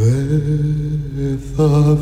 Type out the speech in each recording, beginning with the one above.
Δε θα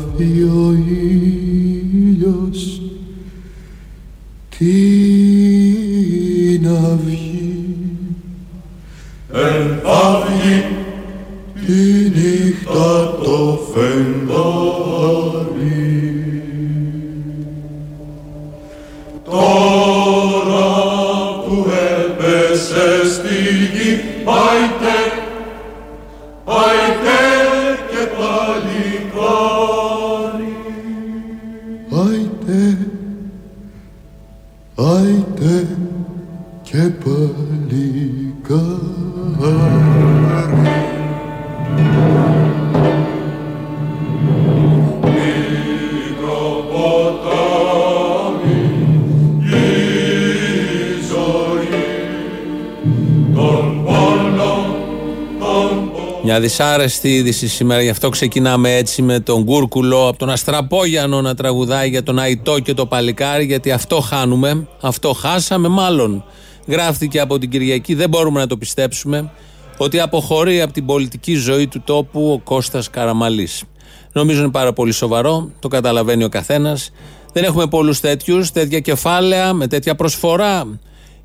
δυσάρεστη είδηση σήμερα, γι' αυτό ξεκινάμε έτσι με τον Γκούρκουλο από τον Αστραπόγιανο να τραγουδάει για τον Αϊτό και το Παλικάρι, γιατί αυτό χάνουμε, αυτό χάσαμε μάλλον. Γράφτηκε από την Κυριακή, δεν μπορούμε να το πιστέψουμε, ότι αποχωρεί από την πολιτική ζωή του τόπου ο Κώστας Καραμαλής. Νομίζω είναι πάρα πολύ σοβαρό, το καταλαβαίνει ο καθένας. Δεν έχουμε πολλούς τέτοιους, τέτοια κεφάλαια, με τέτοια προσφορά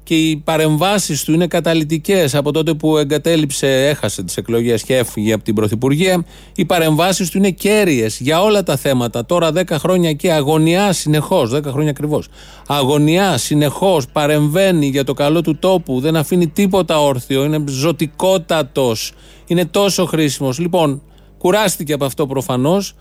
και οι παρεμβάσεις του είναι καταλητικές από τότε που εγκατέλειψε, έχασε τις εκλογές και έφυγε από την Πρωθυπουργία. Οι παρεμβάσεις του είναι κέρυες για όλα τα θέματα. Τώρα 10 χρόνια και αγωνιά συνεχώς, 10 χρόνια ακριβώς. Αγωνιά συνεχώς παρεμβαίνει για το καλό του τόπου, δεν αφήνει τίποτα όρθιο, είναι ζωτικότατος, είναι τόσο χρήσιμος. Λοιπόν, κουράστηκε από αυτό προφανώς.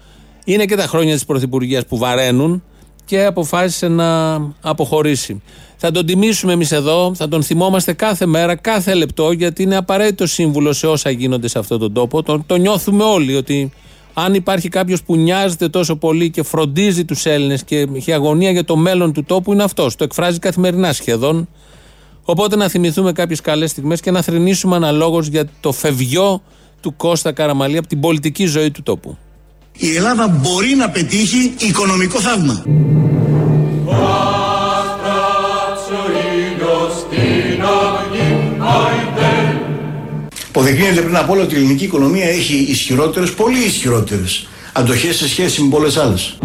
Είναι και τα χρόνια της Πρωθυπουργίας που βαραίνουν και αποφάσισε να αποχωρήσει. Θα τον τιμήσουμε εμείς εδώ, θα τον θυμόμαστε κάθε μέρα, κάθε λεπτό, γιατί είναι απαραίτητος σύμβουλος σε όσα γίνονται σε αυτόν τον τόπο. Το, το νιώθουμε όλοι ότι αν υπάρχει κάποιος που νοιάζεται τόσο πολύ και φροντίζει τους Έλληνες και έχει αγωνία για το μέλλον του τόπου, είναι αυτός. Το εκφράζει καθημερινά σχεδόν. Οπότε να θυμηθούμε κάποιες καλές στιγμές και να θρυνήσουμε αναλόγως για το φευγιό του Κώστα Καραμαλή από την πολιτική ζωή του τόπου. Η Ελλάδα μπορεί να πετύχει οικονομικό θαύμα. Άστραψε ο ήλιος στην αυγή, άιντε Αποδεικνύεται πριν από όλα ότι η ελληνική οικονομία έχει ισχυρότερες, πολύ ισχυρότερες αντοχές σε σχέση με πολλές άλλες.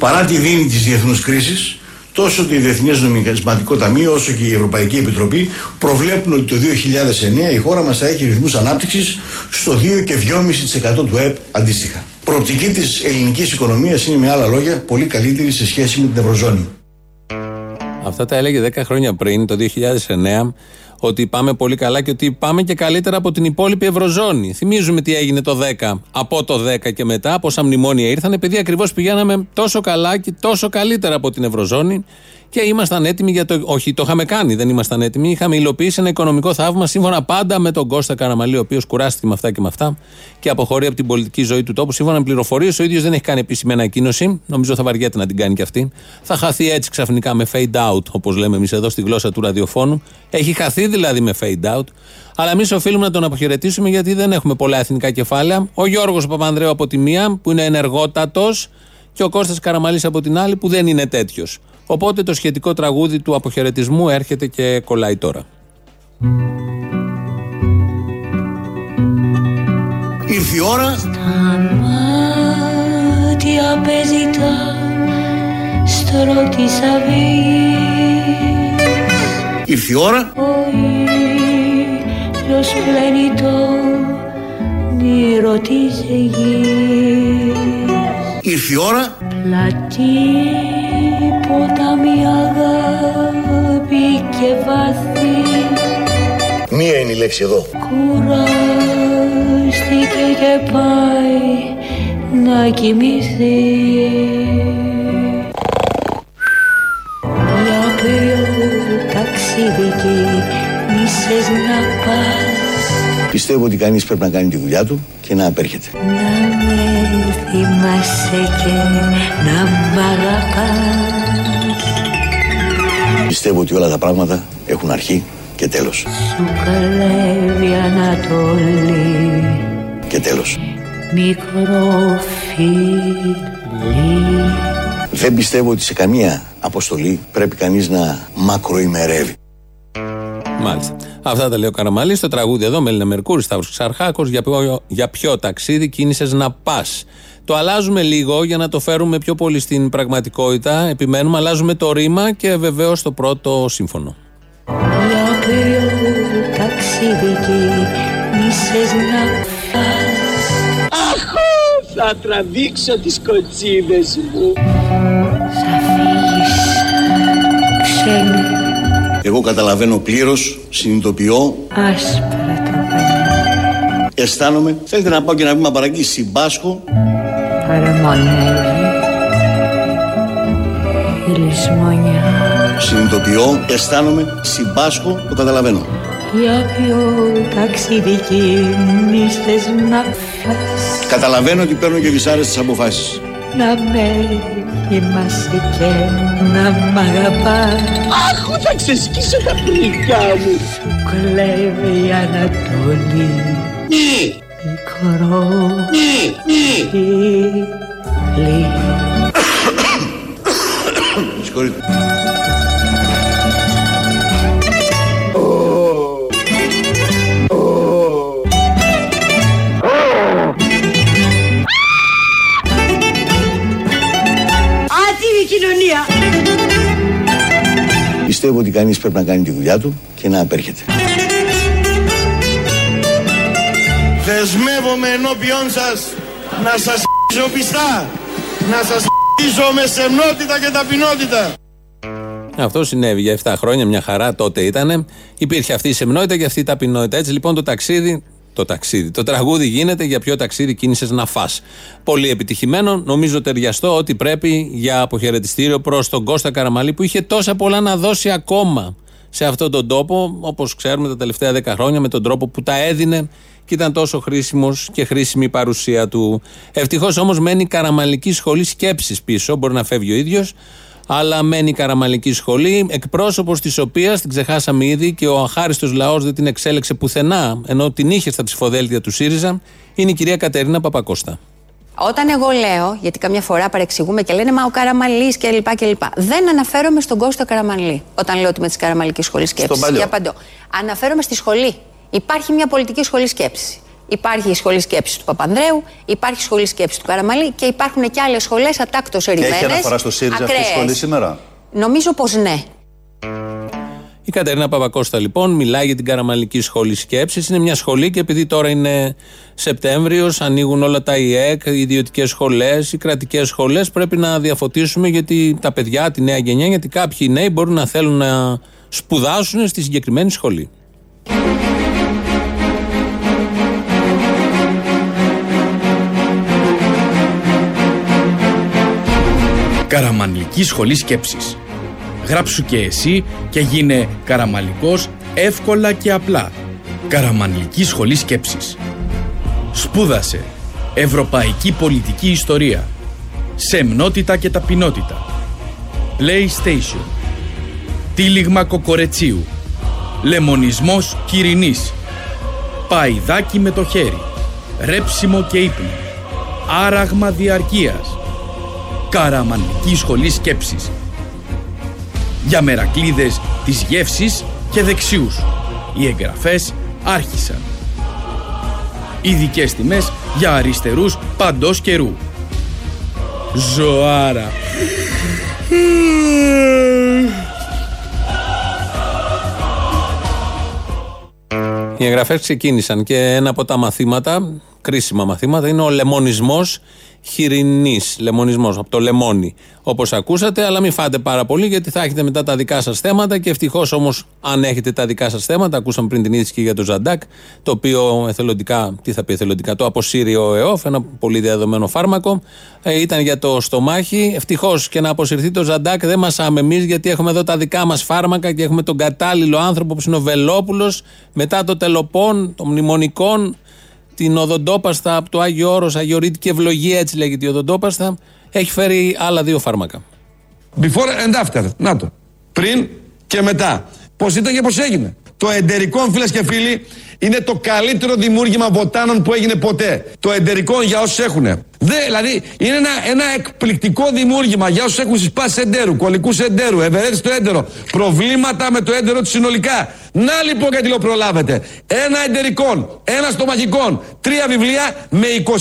Παρά τη δίνη της διεθνούς κρίσης, τόσο το Διεθνές Νομισματικό Ταμείο όσο και η Ευρωπαϊκή Επιτροπή προβλέπουν ότι το 2009 η χώρα μας θα έχει ρυθμούς ανάπτυξης στο 2 και 2,5% του ΕΠ αντίστοιχα. Προοπτική της ελληνικής οικονομίας είναι με άλλα λόγια πολύ καλύτερη σε σχέση με την Ευρωζώνη. Αυτά τα έλεγε 10 χρόνια πριν, το 2009, ότι πάμε πολύ καλά και ότι πάμε και καλύτερα από την υπόλοιπη Ευρωζώνη. Θυμίζουμε τι έγινε το 10, από το 10 και μετά, πόσα μνημόνια ήρθαν, επειδή ακριβώς πηγαίναμε τόσο καλά και τόσο καλύτερα από την Ευρωζώνη και ήμασταν έτοιμοι για το. Όχι, το είχαμε κάνει, δεν ήμασταν έτοιμοι. Είχαμε υλοποιήσει ένα οικονομικό θαύμα σύμφωνα πάντα με τον Κώστα Καραμαλή, ο οποίος κουράστηκε με αυτά και με αυτά και αποχωρεί από την πολιτική ζωή του τόπου. Σύμφωνα με πληροφορίες, ο ίδιος δεν έχει κάνει επίσημη ανακοίνωση. Νομίζω θα βαριέται να την κάνει κι αυτή. Θα χαθεί έτσι ξαφνικά με fade out, όπως λέμε εμείς εδώ στη γλώσσα του ραδιοφώνου. Έχει χαθεί δηλαδή με fade out. Αλλά εμείς οφείλουμε να τον αποχαιρετήσουμε γιατί δεν έχουμε πολλά εθνικά κεφάλαια. Ο Γιώργος Παπανδρέου από τη μία, που είναι ενεργότατος, και ο Κώστας Καραμαλής από την άλλη, που δεν είναι τέτοιος. Οπότε το σχετικό τραγούδι του αποχαιρετισμού έρχεται και κολλάει τώρα. Ήρθε η ώρα. Μάτια παίζει τα στρώ της αυγής Ήρθε η ώρα. Ο ήλιος πλένει το νήρο της γης. Ήρθε η ώρα. Πλατή ποτάμι αγάπη και βάθη Μία είναι η λέξη εδώ. Κουράστηκε και πάει να κοιμηθεί. Για ποιο ταξίδι μίσες να πας Πιστεύω ότι κανείς πρέπει να κάνει τη δουλειά του και να απέρχεται. Να με θυμάσαι και να μ' αγαπάς. Πιστεύω ότι όλα τα πράγματα έχουν αρχή και τέλος. Σου καλεύει Ανατολή. Και τέλος. Μικρό φίλι Δεν πιστεύω ότι σε καμία αποστολή πρέπει κανείς να μακροημερεύει. Μάλιστα. Αυτά τα λέει ο Καραμαλής στο τραγούδι εδώ με Μερκούρη, Σταύρος Ξαρχάκος. Για, ποιο- για ποιο ταξίδι κίνησες να πας. Το αλλάζουμε λίγο για να το φέρουμε πιο πολύ στην πραγματικότητα. Επιμένουμε, αλλάζουμε το ρήμα και βεβαίως το πρώτο σύμφωνο. Για ποιο ταξίδι κίνησες να πας Θα τραβήξω τις κοτσίδες μου. Θα φύγεις ξένη Εγώ καταλαβαίνω πλήρως, συνειδητοποιώ, άσπρα τροπανιά αισθάνομαι. Θέλετε να πάω και ένα βήμα παρακεί, συμπάσχω παραμονεύει η λησμονιά Συνειδητοποιώ, αισθάνομαι, συμπάσχω, το καταλαβαίνω. Για ποιο ταξίδι κίνησες να πας Καταλαβαίνω ότι παίρνω και δυσάρεστες αποφάσεις. Να με θυμάσαι και να μ' αγαπάς. Αχ, θα ξεσκίσω τα πληγά μου. Κλέβει η Ανατολή. Μικρό φίλι Με συγχωρείτε. Πιστεύω ότι κανείς πρέπει να κάνει τη δουλειά του και να απέρχεται. Δεσμεύομαι ενώπιόν σας να σας π***ζω πιστά, να σας π***ζω με σεμνότητα και ταπεινότητα. Αυτό συνέβη για 7 χρόνια, μια χαρά τότε ήταν. Υπήρχε αυτή η σεμνότητα και αυτή η ταπεινότητα. Έτσι λοιπόν το ταξίδι, το ταξίδι, το τραγούδι γίνεται για ποιο ταξίδι κίνησες να φά. Πολύ επιτυχημένο, νομίζω ταιριαστό ότι πρέπει για αποχαιρετιστήριο προς τον Κώστα Καραμαλή που είχε τόσα πολλά να δώσει ακόμα σε αυτόν τον τόπο, όπως ξέρουμε τα τελευταία 10 χρόνια, με τον τρόπο που τα έδινε και ήταν τόσο χρήσιμος και χρήσιμη η παρουσία του. Ευτυχώς όμως μένει η Καραμαλική Σχολή Σκέψης πίσω, μπορεί να φεύγει ο ίδιος, αλλά μένει η Καραμαλική Σχολή, εκπρόσωπος της οποίας την ξεχάσαμε ήδη και ο αχάριστος λαός δεν την εξέλεξε πουθενά, ενώ την είχε στα ψηφοδέλτια του ΣΥΡΙΖΑ, είναι η κυρία Κατερίνα Παπακώστα. Όταν εγώ λέω, γιατί καμιά φορά παρεξηγούμε και λένε Μα ο Καραμαλής κλπ. κλπ. Δεν αναφέρομαι στον Κώστα Καραμαλή όταν λέω ότι είμαι της Καραμαλικής Σχολής Σκέψης. παλιό. Για απαντώ. Αναφέρομαι στη σχολή. Υπάρχει μια πολιτική σχολή σκέψης. Υπάρχει η σχολή σκέψης του Παπανδρέου, υπάρχει η σχολή σκέψης του Καραμαλή και υπάρχουν και άλλες σχολές ατάκτως ερημένε. Έχει αναφορά στο ΣΥΡΙΖΑ αυτή η σχολή σήμερα; Νομίζω πως ναι. Η Κατερίνα Παπακώστα λοιπόν μιλάει για την Καραμαλική Σχολή Σκέψης. Είναι μια σχολή και επειδή τώρα είναι Σεπτέμβριος, ανοίγουν όλα τα ΙΕΚ, οι ιδιωτικές σχολές, οι κρατικές σχολές. Πρέπει να διαφωτίσουμε γιατί τα παιδιά, τη νέα γενιά, γιατί κάποιοι νέοι μπορούν να θέλουν να σπουδάσουν στη συγκεκριμένη σχολή. Καραμανλική Σχολή Σκέψης. Γράψου και εσύ και γίνε καραμαλικός εύκολα και απλά. Καραμανλική Σχολή Σκέψης. Σπούδασε. Ευρωπαϊκή πολιτική ιστορία. Σεμνότητα και ταπεινότητα. PlayStation. Τύλιγμα κοκορετσίου. Λεμονισμός Κυρινής. Παϊδάκι με το χέρι. Ρέψιμο και ύπνο. Άραγμα διαρκείας. Καραμανλική Σχολή Σκέψης. Για μερακλείδες της γεύσης και δεξιούς. Οι εγγραφές άρχισαν. Ειδικές τιμές για αριστερούς παντός καιρού. Ζωάρα. Οι εγγραφές ξεκίνησαν και ένα από τα μαθήματα, κρίσιμα μαθήματα, είναι ο λεμονισμός χοιρινής. Λεμονισμός, από το λεμόνι. Όπως ακούσατε, αλλά μην φάτε πάρα πολύ, γιατί θα έχετε μετά τα δικά σας θέματα. Και ευτυχώς όμως, αν έχετε τα δικά σας θέματα, ακούσαμε πριν την είδηση και για το Ζαντάκ, το οποίο εθελοντικά, τι θα πει εθελοντικά, το αποσύρει ο ΕΟΦ, ένα πολύ διαδομένο φάρμακο. Ε, ήταν για το στομάχι. Ευτυχώς και να αποσυρθεί το Ζαντάκ δεν μασάμε εμείς, γιατί έχουμε εδώ τα δικά μας φάρμακα και έχουμε τον κατάλληλο άνθρωπο που είναι ο Βελόπουλος μετά το τελοπών των μνημονικών την οδοντόπαστα από το Άγιο Όρος, Αγιορείτικη Ευλογία, έτσι λέγεται η οδοντόπαστα, έχει φέρει άλλα δύο φάρμακα. Before and after. Να το. Πριν και μετά. Πώς ήταν και πώς έγινε. Το εντερικό, φίλες και φίλοι, Είναι το καλύτερο δημιούργημα βοτάνων που έγινε ποτέ. Το εντερικό για όσους έχουν. Δε, δηλαδή είναι ένα, ένα εκπληκτικό δημιούργημα για όσους έχουν συσπάσει εντέρου, κολλικού εντέρου, ευερέθηση το έντερο, προβλήματα με το έντερο τους συνολικά. Να λοιπόν γιατί lo προλάβετε. Ένα εντερικό, ένα στομαχικό, τρία βιβλία με 29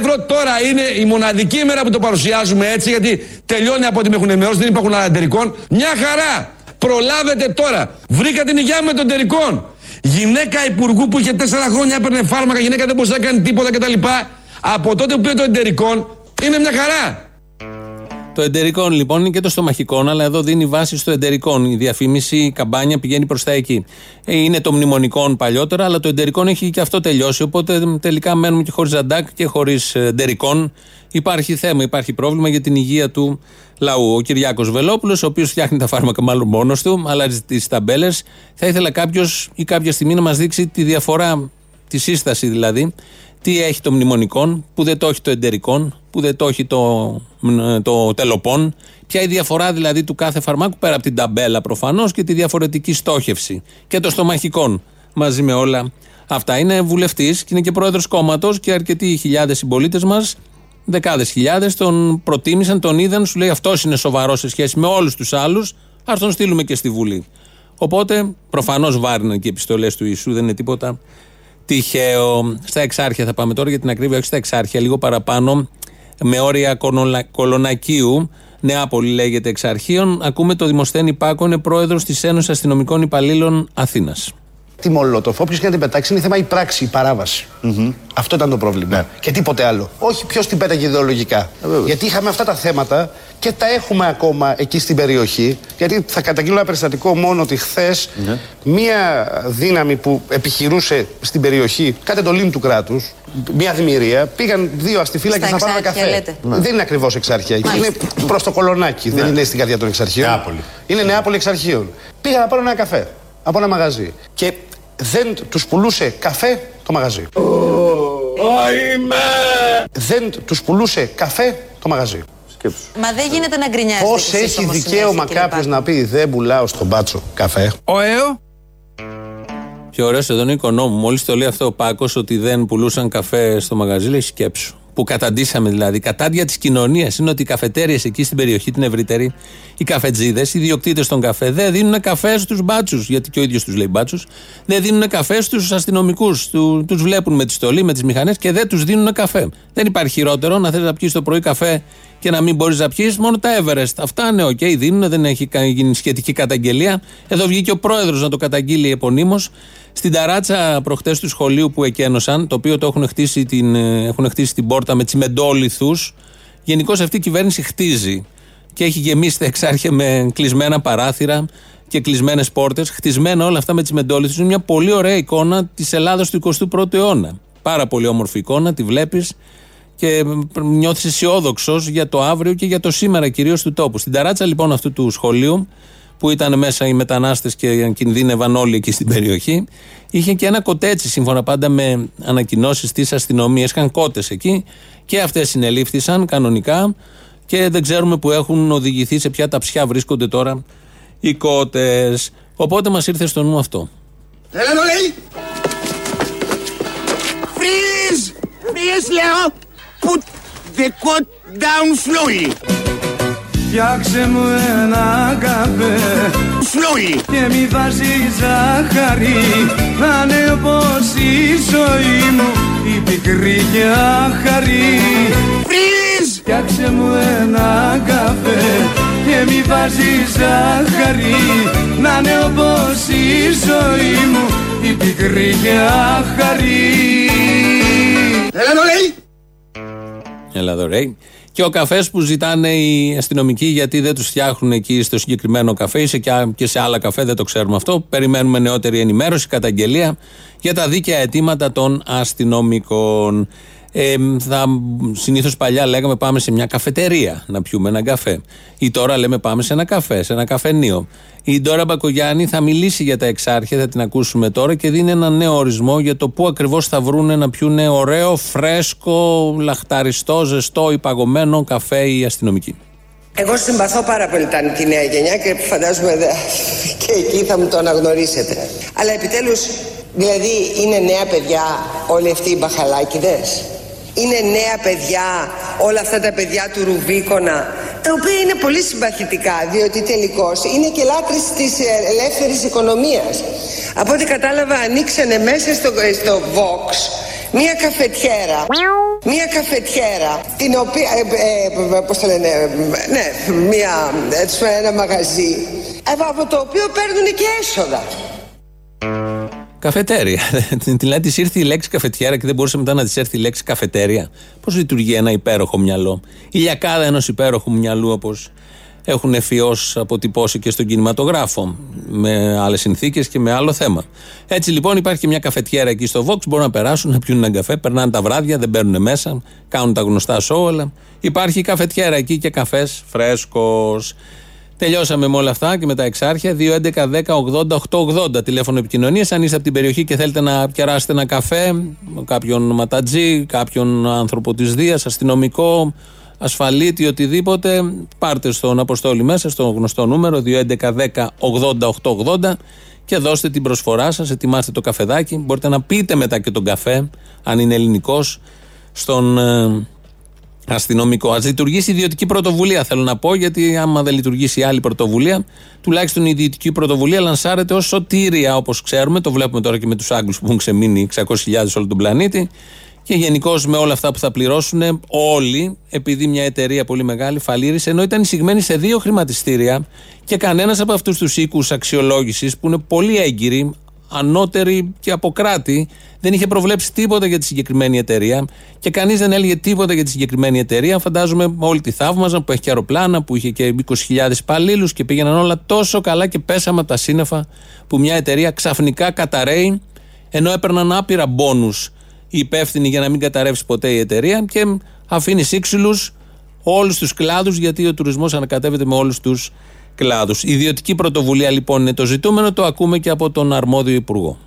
ευρώ. Τώρα είναι η μοναδική ημέρα που το παρουσιάζουμε έτσι, γιατί τελειώνει από ό,τι με έχουν ενημερώσει, δεν υπάρχουν άλλα εντερικών. Μια χαρά! Προλάβετε τώρα. Βρήκα την υγεία με τον τερικών. Γυναίκα υπουργού που είχε τέσσερα χρόνια έπαιρνε φάρμακα, γυναίκα δεν μπορούσε να κάνει τίποτα κτλ. Από τότε που πήρε το εντερικών είναι μια χαρά. Το εντερικών λοιπόν είναι και το στομαχικό, αλλά εδώ δίνει βάση στο εντερικών. Η διαφήμιση, η καμπάνια πηγαίνει προς τα εκεί. Ε, είναι το μνημονικό παλιότερα, αλλά το εντερικών έχει και αυτό τελειώσει. Οπότε τελικά μένουμε και χωρίς ζαντάκ και χωρίς εντερικών. Υπάρχει θέμα, υπάρχει πρόβλημα για την υγεία του λαού. Ο Κυριάκος Βελόπουλος, ο οποίος φτιάχνει τα φάρμακα μάλλον μόνος του, αλλάζει τις ταμπέλες. Θα ήθελα κάποιος ή κάποια στιγμή να μας δείξει τη διαφορά, τη σύσταση δηλαδή, τι έχει το μνημονικό, που δεν το έχει το εντερικό, που δεν το έχει το, το τελοπών. Ποια η διαφορά δηλαδή του κάθε φαρμάκου πέρα από την ταμπέλα προφανώς και τη διαφορετική στόχευση. Και το στομαχικών μαζί με όλα αυτά. Είναι βουλευτής και είναι και πρόεδρος κόμματος και αρκετοί χιλιάδες συμπολίτες μας Δεκάδες χιλιάδες τον προτίμησαν, τον είδαν, σου λέει αυτός είναι σοβαρός σε σχέση με όλους τους άλλους. Α τον στείλουμε και στη Βουλή. Οπότε προφανώς βάριναν και οι επιστολές του Ιησού, δεν είναι τίποτα τυχαίο. Στα εξάρχεια θα πάμε τώρα για την ακρίβεια, όχι στα εξάρχεια, λίγο παραπάνω, με όρια κολονακίου. Νεάπολη λέγεται εξαρχείων. Ακούμε το Δημοσθένη Πάκο, είναι πρόεδρος της Ένωσης Αστυνομικών Υπαλλήλων Αθήνας τη Μολότοφ. Όποιος και να την πετάξει είναι θέμα η πράξη, η παράβαση. Mm-hmm. Αυτό ήταν το πρόβλημα. Ναι. Και τίποτε άλλο. Όχι ποιος την πέταγε ιδεολογικά. Ε, γιατί είχαμε αυτά τα θέματα και τα έχουμε ακόμα εκεί στην περιοχή. Γιατί θα καταγγείλω ένα περιστατικό μόνο ότι χθες ναι. μία δύναμη που επιχειρούσε στην περιοχή κατά το λίμ του κράτους, μία δημιουργία, πήγαν δύο αστιφύλακες να πάρουν καφέ. Ναι. Δεν είναι ακριβώς εξάρχεια. Είναι προς το κολονάκι. Δεν ναι. είναι στην καρδιά των εξαρχείων. Νεάπολη. Είναι Νεάπολη εξαρχείων. Πήγαν να πάρουν ένα καφέ από ένα μαγαζί. Και δεν τους πουλούσε καφέ το μαγαζί. Δεν τους πουλούσε καφέ το μαγαζί. Μα δεν γίνεται να γκρινιάζει. Πώς έχει δικαίωμα κάποιος να πει δεν πουλάω στον μπάτσο καφέ. Ο ΕΟ. Πιο ωραίος εδώ είναι ο οικονόμου. Μόλις το λέει αυτό ο Πάκος ότι δεν πουλούσαν καφέ στο μαγαζί, λέει σκέψου που καταντήσαμε δηλαδή, κατάντια της κοινωνίας, είναι ότι οι καφετέρειε εκεί στην περιοχή, την ευρύτερη, οι καφετζίδες, οι ιδιοκτήτες των καφέ, δεν δίνουν καφέ στους μπάτσους, γιατί και ο ίδιος τους λέει μπάτσους, δεν δίνουν καφέ στους αστυνομικούς. Του τους βλέπουν με τη στολή, με τις μηχανές και δεν τους δίνουν καφέ. Δεν υπάρχει χειρότερο να θες να πιεις το πρωί καφέ και να μην μπορείς να πιεις μόνο τα Everest. Αυτά ναι, OK, okay, δίνουν, δεν έχει γίνει σχετική καταγγελία. Εδώ βγήκε ο πρόεδρος να το καταγγείλει επωνύμως. Στην ταράτσα προχτές του σχολείου που εκένωσαν, το οποίο το έχουν χτίσει την, ε, έχουν χτίσει την πόρτα με τσιμεντόλιθους, γενικώς αυτή η κυβέρνηση χτίζει και έχει γεμίσει τα Εξάρχεια με κλεισμένα παράθυρα και κλεισμένες πόρτες. Χτισμένα όλα αυτά με τσιμεντόλιθους. Είναι μια πολύ ωραία εικόνα της Ελλάδα του 21ου αιώνα. Πάρα πολύ όμορφη εικόνα, τη βλέπεις και νιώθεις αισιόδοξος για το αύριο και για το σήμερα κυρίως του τόπου. Στην ταράτσα λοιπόν αυτού του σχολείου που ήταν μέσα οι μετανάστες και κινδύνευαν όλοι εκεί στην περιοχή, είχε και ένα κοτέτσι σύμφωνα πάντα με ανακοινώσεις της αστυνομίας. Είχαν κότες εκεί και αυτές συνελήφθησαν κανονικά και δεν ξέρουμε που έχουν οδηγηθεί, σε ποια ταψιά βρίσκονται τώρα οι κότες. Οπότε μας ήρθε στο νου αυτό. Έλα λέει! Freeze! Freeze λέω! Put the coat down slowly! Φτιάξε μου ένα καφέ. Φλούι Και μη βάζει ζάχαρη. Να είναι όπως η ζωή μου Η πικρή και άχαρη. Φρίζ. Φτιάξε μου ένα καφέ Και μη βάζει ζάχαρη. Να είναι όπως η ζωή μου Η πικρή και άχαρη. Έλα εδώ Έλα εδώ και ο καφές που ζητάνε οι αστυνομικοί, γιατί δεν τους φτιάχνουν εκεί στο συγκεκριμένο καφέ ή και σε άλλα καφέ, δεν το ξέρουμε αυτό. Περιμένουμε νεότερη ενημέρωση, καταγγελία για τα δίκαια αιτήματα των αστυνομικών. Ε, θα, συνήθως παλιά λέγαμε πάμε σε μια καφετερία να πιούμε ένα καφέ ή τώρα λέμε πάμε σε ένα καφέ, σε ένα καφενείο η Ντόρα Μπακογιάννη θα μιλήσει για τα εξάρχεια, θα την ακούσουμε τώρα και δίνει ένα νέο ορισμό για το πού ακριβώς θα βρούνε να πιούνε ωραίο, φρέσκο, λαχταριστό, ζεστό ή παγωμένο καφέ οι αστυνομικοί. Εγώ συμπαθώ πάρα πολύ τη νέα γενιά και φαντάζομαι και εκεί θα μου το αναγνωρίσετε. Αλλά επιτέλους Δηλαδή είναι νέα παιδιά όλοι αυτοί οι μπαχαλάκιδες. Είναι νέα παιδιά όλα αυτά τα παιδιά του Ρουβίκονα τα οποία είναι πολύ συμπαθητικά διότι τελικώς είναι και λάτρες της ελεύθερης οικονομίας. Από ό,τι κατάλαβα ανοίξανε μέσα στο, στο Vox μία καφετιέρα μία καφετιέρα την οποία ε, ε, πώς το λένε ναι μία έτσι ένα μαγαζί από το οποίο παίρνουν και έσοδα Καφετέρια. Δηλαδή της ήρθε η λέξη καφετιέρα και δεν μπορούσε μετά να της έρθει η λέξη καφετέρια. Πώς λειτουργεί ένα υπέροχο μυαλό; Η λιακάδα ενός υπέροχου μυαλού, όπως έχουν ευφυώ αποτυπώσει και στον κινηματογράφο. Με άλλες συνθήκες και με άλλο θέμα. Έτσι λοιπόν υπάρχει και μια καφετιέρα εκεί στο Vox. Μπορούν να περάσουν, να πιούν έναν καφέ, περνάνε τα βράδια, δεν μπαίνουν μέσα, κάνουν τα γνωστά σόου. Υπάρχει καφετιέρα εκεί και καφές φρέσκος. Τελειώσαμε με όλα αυτά και με τα εξάρχεια. 2.11.10.80.880 τηλέφωνο επικοινωνίας. Αν είστε από την περιοχή και θέλετε να πιεράσετε ένα καφέ, κάποιον ματατζή, κάποιον άνθρωπο της Δίας, αστυνομικό, ασφαλίτη, οτιδήποτε, πάρτε στον Αποστόλη μέσα, στο γνωστό νούμερο 2.11.10.80.880 και δώστε την προσφορά σας. Ετοιμάστε το καφεδάκι. Μπορείτε να πείτε μετά και τον καφέ, αν είναι ελληνικός, στον ε, αστυνομικό. Α λειτουργήσει ιδιωτική πρωτοβουλία, θέλω να πω, γιατί άμα δεν λειτουργήσει άλλη πρωτοβουλία, τουλάχιστον η ιδιωτική πρωτοβουλία λανσάρεται ως σωτήρια, όπως ξέρουμε. Το βλέπουμε τώρα και με τους Άγγλους που έχουν ξεμείνει 600.000 όλο τον πλανήτη. Και γενικώ με όλα αυτά που θα πληρώσουν όλοι, επειδή μια εταιρεία πολύ μεγάλη φαλήρισε, ενώ ήταν εισηγμένη σε δύο χρηματιστήρια και κανένας από αυτούς τους οίκους αξιολόγησης που είναι πολύ έγκυροι, ανώτεροι και από κράτη, δεν είχε προβλέψει τίποτα για τη συγκεκριμένη εταιρεία και κανείς δεν έλεγε τίποτα για τη συγκεκριμένη εταιρεία. Φαντάζομαι όλοι τη θαύμαζαν που έχει και αεροπλάνα, που είχε και 20.000 υπαλλήλους και πήγαιναν όλα τόσο καλά και πέσαμε από τα σύννεφα που μια εταιρεία ξαφνικά καταραίει, ενώ έπαιρναν άπειρα μπόνους οι υπεύθυνοι για να μην καταρρεύσει ποτέ η εταιρεία και αφήνει σύξυλους όλους τους κλάδους, γιατί ο τουρισμός ανακατεύεται με όλους τους κλάδους. Ιδιωτική πρωτοβουλία λοιπόν είναι το ζητούμενο, το ακούμε και από τον αρμόδιο υπουργό.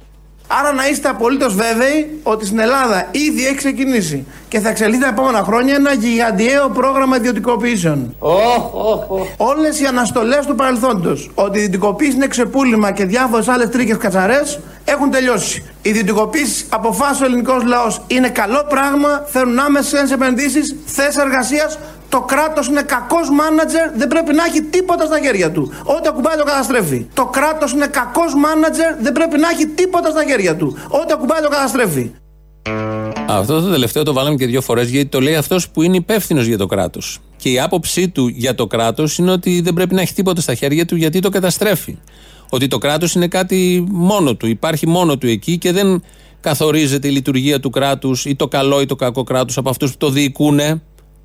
Άρα να είστε απολύτως βέβαιοι ότι στην Ελλάδα ήδη έχει ξεκινήσει και θα εξελιχθεί τα επόμενα χρόνια ένα γιγαντιαίο πρόγραμμα ιδιωτικοποιήσεων. Oh, oh, oh. Όλες οι αναστολές του παρελθόντος ότι η ιδιωτικοποίηση είναι ξεπούλημα και διάφορες άλλες τρίκες κατσαρές έχουν τελειώσει. Η ιδιωτικοποίηση αποφάσισε ο ελληνικός λαός είναι καλό πράγμα, θέλουν άμεσες επενδύσεις, θέσεις εργασίας, το κράτος είναι κακός μάνατζερ, δεν πρέπει να έχει τίποτα στα χέρια του. Ό,τι ακουμπάει το καταστρέφει. Το κράτος είναι κακός μάνατζερ, δεν πρέπει να έχει τίποτα στα χέρια του. Ό,τι ακουμπάει το καταστρέφει. Αυτό το τελευταίο το βάλαμε και δύο φορές γιατί το λέει αυτός που είναι υπεύθυνος για το κράτος. Και η άποψή του για το κράτος είναι ότι δεν πρέπει να έχει τίποτα στα χέρια του γιατί το καταστρέφει. Ότι το κράτος είναι κάτι μόνο του, υπάρχει μόνο του εκεί και δεν καθορίζεται η λειτουργία του κράτους ή το καλό ή το κακό κράτος από αυτούς που το διοικούν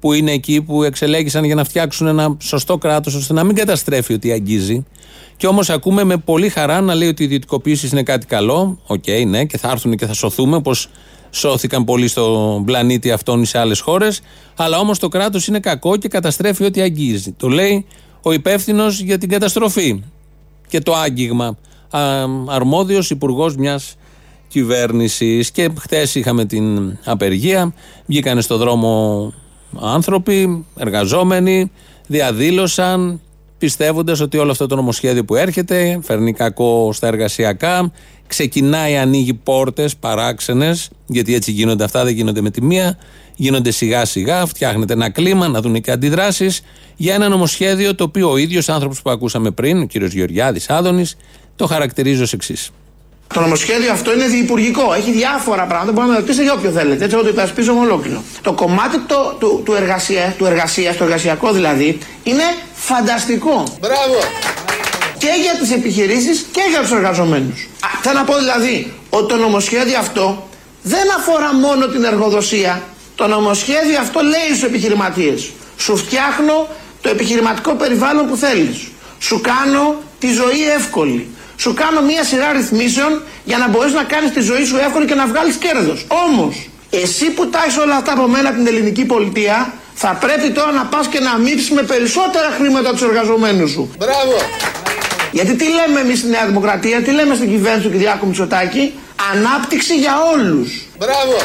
που είναι εκεί που εξελέγησαν για να φτιάξουν ένα σωστό κράτος ώστε να μην καταστρέφει ότι αγγίζει. Και όμως ακούμε με πολύ χαρά να λέει ότι η ιδιωτικοποίηση είναι κάτι καλό. OK, okay, ναι, και θα έρθουν και θα σωθούμε, όπως σώθηκαν πολλοί στον πλανήτη αυτόν ή σε άλλες χώρες. Αλλά όμως το κράτος είναι κακό και καταστρέφει ό,τι αγγίζει. Το λέει ο υπεύθυνος για την καταστροφή και το άγγιγμα. Αρμόδιος υπουργός μιας κυβέρνησης. Και χθες είχαμε την απεργία. Βγήκανε στο δρόμο άνθρωποι, εργαζόμενοι, διαδήλωσαν πιστεύοντας ότι όλο αυτό το νομοσχέδιο που έρχεται φέρνει κακό στα εργασιακά, ξεκινάει, ανοίγει πόρτες παράξενες, γιατί έτσι γίνονται αυτά, δεν γίνονται με τη μία, γίνονται σιγά σιγά, φτιάχνεται ένα κλίμα, να δουν και αντιδράσεις για ένα νομοσχέδιο το οποίο ο ίδιος άνθρωπος που ακούσαμε πριν, ο κ. Γεωργιάδης Άδωνης, το χαρακτηρίζει ως εξής. Το νομοσχέδιο αυτό είναι διυπουργικό. Έχει διάφορα πράγματα. Μπορείτε να ρωτήσετε για όποιο θέλετε. Έτσι, εγώ το υπερασπίζομαι ολόκληρο. Το κομμάτι το, του, του, εργασία, του εργασίας, το εργασιακό δηλαδή, είναι φανταστικό. Μπράβο! Και για τις επιχειρήσεις και για τους εργαζομένους. Θέλω να πω δηλαδή ότι το νομοσχέδιο αυτό δεν αφορά μόνο την εργοδοσία. Το νομοσχέδιο αυτό λέει στους επιχειρηματίες. Σου φτιάχνω το επιχειρηματικό περιβάλλον που θέλεις. Σου κάνω τη ζωή εύκολη σου κάνω μία σειρά ρυθμίσεων για να μπορείς να κάνεις τη ζωή σου εύκολη και να βγάλεις κέρδος. Όμως, εσύ που τάχεις όλα αυτά από μένα την ελληνική πολιτεία, θα πρέπει τώρα να πας και να μύψεις με περισσότερα χρήματα τους εργαζομένους σου. Μπράβο! Γιατί τι λέμε εμείς στη Νέα Δημοκρατία, τι λέμε στην κυβέρνηση του Κυριάκου Μητσοτάκη, ανάπτυξη για όλους. Μπράβο!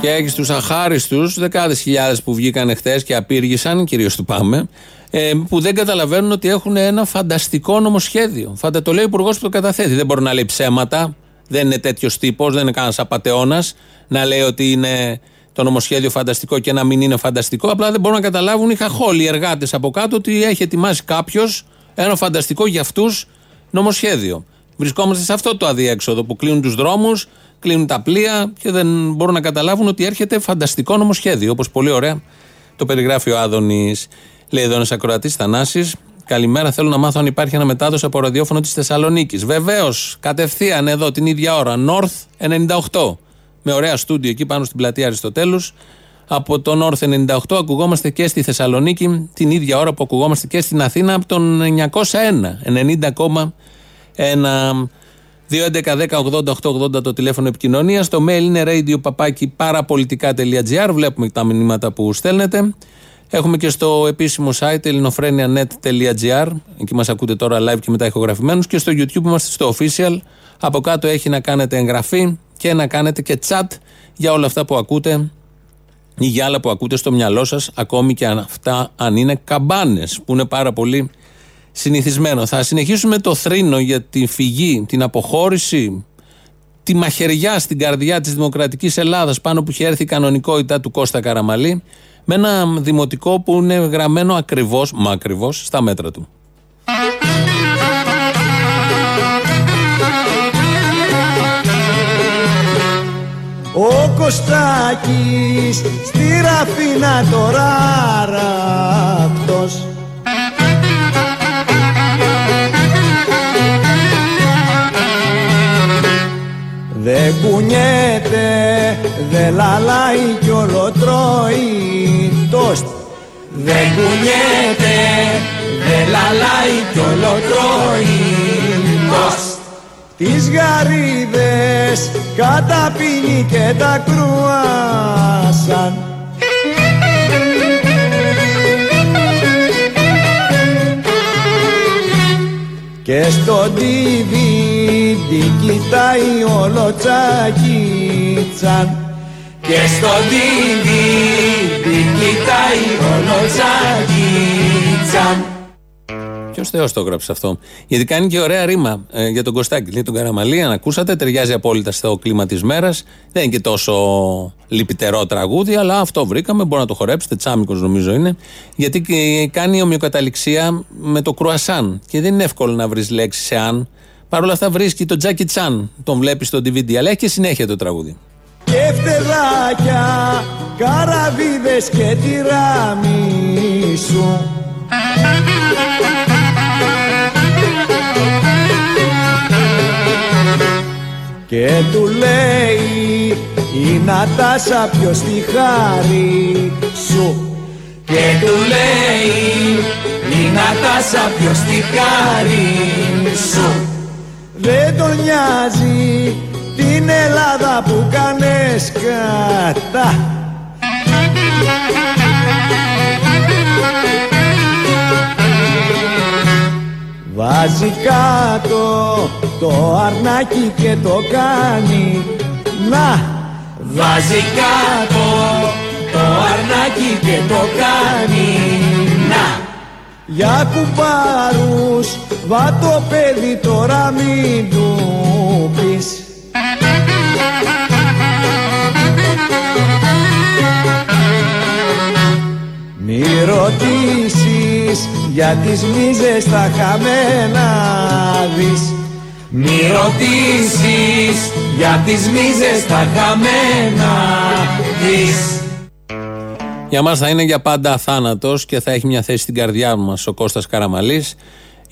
Και έχει του αχάριστους, δεκάδες χιλιάδες που βγήκαν χθες και απήργησαν, κυρίως του Πάμε, ε, που δεν καταλαβαίνουν ότι έχουν ένα φανταστικό νομοσχέδιο. Φαντα το λέει ο Υπουργός που το καταθέτει. Δεν μπορεί να λέει ψέματα. Δεν είναι τέτοιος τύπος, δεν είναι κανένας απαταιώνας να λέει ότι είναι το νομοσχέδιο φανταστικό και να μην είναι φανταστικό. Απλά δεν μπορούν να καταλάβουν οι χαχόλοι οι εργάτες από κάτω ότι έχει ετοιμάσει κάποιος ένα φανταστικό για αυτούς νομοσχέδιο. Βρισκόμαστε σε αυτό το αδιέξοδο που κλείνουν τους δρόμους, κλείνουν τα πλοία και δεν μπορούν να καταλάβουν ότι έρχεται φανταστικό νομοσχέδιο. Όπως πολύ ωραία το περιγράφει ο Άδωνης. Λέει εδώ ένας ακροατής Θανάσης. Καλημέρα, θέλω να μάθω αν υπάρχει ένα μετάδοση από ραδιόφωνο της Θεσσαλονίκης. Βεβαίως, κατευθείαν εδώ την ίδια ώρα. North 98. Με ωραία στούντιο εκεί πάνω στην πλατεία Αριστοτέλους. Από το North 98 ακουγόμαστε και στη Θεσσαλονίκη την ίδια ώρα που ακουγόμαστε και στην Αθήνα από τον 901. 90,1. 2.11.10.80.880 το τηλέφωνο επικοινωνίας. Το mail είναι radio parapolitica.gr. Βλέπουμε τα μηνύματα που στέλνετε. Έχουμε και στο επίσημο site ελληνοφρένια.net.gr. Εκεί μας ακούτε τώρα live και μετά ηχογραφημένους. Και στο YouTube είμαστε στο official. Από κάτω έχει να κάνετε εγγραφή και να κάνετε και chat για όλα αυτά που ακούτε ή για άλλα που ακούτε στο μυαλό σας, ακόμη και αν αυτά αν είναι καμπάνες, που είναι πάρα πολύ συνηθισμένο. Θα συνεχίσουμε το θρήνο για τη φυγή, την αποχώρηση, τη μαχαιριά στην καρδιά της Δημοκρατικής Ελλάδας πάνω που είχε έρθει η κανονικότητα του Κώστα Καραμαλή με ένα δημοτικό που είναι γραμμένο ακριβώς, μα ακριβώς, στα μέτρα του. Ο Κωστάκης στη Ραφίνα τώρα ράκτος Δεν κουνιέται, δεν λαλάει κι όλο τρώει τόστ. Δεν κουνιέται, δεν λαλάει κι όλο τρώει τόστ. Τις γαρίδες καταπίνει και τα κρουάσαν. Και στο DVD τι κοιτάει όλο τσακίτσαν. Και στο δίδυ τι κοιτάει όλο τσακίτσαν Ποιο Θεός το έγραψε αυτό. Γιατί κάνει και ωραία ρήμα ε, για τον Κωστάκη. Λέει τον Καραμαλή, αν ακούσατε, ταιριάζει απόλυτα στο κλίμα της μέρας. Δεν είναι και τόσο λυπητερό τραγούδι, αλλά αυτό βρήκαμε. Μπορεί να το χορέψετε. Τσάμικος νομίζω είναι. Γιατί κάνει ομοιοκαταληξία με το κρουασάν. Και δεν είναι εύκολο να βρεις λέξει σε αν. Παρ' όλα αυτά βρίσκει τον Τζάκι Τσάν. Τον βλέπεις στο DVD, αλλά έχει και συνέχεια το τραγούδι. Και φτεδάκια, καραβίδες και σου Και του λέει η Νατάσα ποιος τη χάρη σου Και του λέει η Νατάσα ποιος τη χάρη σου δεν τον νοιάζει την Ελλάδα που κάνες κατά Βάζει κάτω το αρνάκι και το κάνει. Να! Βάζει κάτω το αρνάκι και το κάνει. Να! Για κουμπάρους Βά το παιδί τώρα μην του πεις. Μη ρωτήσεις για τις μίζες τα χαμένα δεις Μη ρωτήσεις για τις μίζες τα χαμένα δεις για μας θα είναι για πάντα αθάνατο και θα έχει μια θέση στην καρδιά μας ο Κώστας Καραμαλής.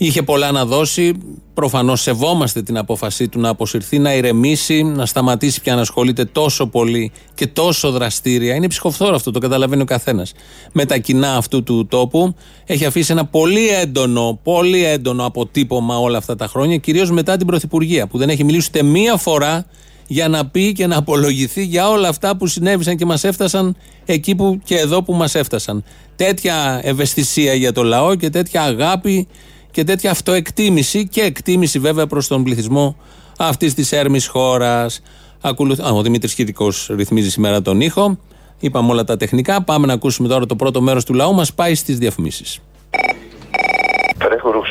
Είχε πολλά να δώσει. Προφανώς σεβόμαστε την απόφασή του να αποσυρθεί, να ηρεμήσει, να σταματήσει πια να ασχολείται τόσο πολύ και τόσο δραστήρια. Είναι ψυχοφθόρο αυτό, το καταλαβαίνει ο καθένας. Με τα κοινά αυτού του τόπου έχει αφήσει ένα πολύ έντονο, πολύ έντονο αποτύπωμα όλα αυτά τα χρόνια, κυρίως μετά την Πρωθυπουργία, που δεν έχει μιλήσει ούτε μία φορά για να πει και να απολογηθεί για όλα αυτά που συνέβησαν και μας έφτασαν εκεί που και εδώ που μας έφτασαν. Τέτοια ευαισθησία για το λαό και τέτοια αγάπη και τέτοια αυτοεκτίμηση και εκτίμηση βέβαια προς τον πληθυσμό αυτής της έρμης χώρας. Ακολουθ... Α, ο Δημήτρης Κίτικο ρυθμίζει σήμερα τον ήχο. Είπαμε όλα τα τεχνικά. Πάμε να ακούσουμε τώρα το πρώτο μέρος του λαού μας. Πάει στις διαφημίσεις.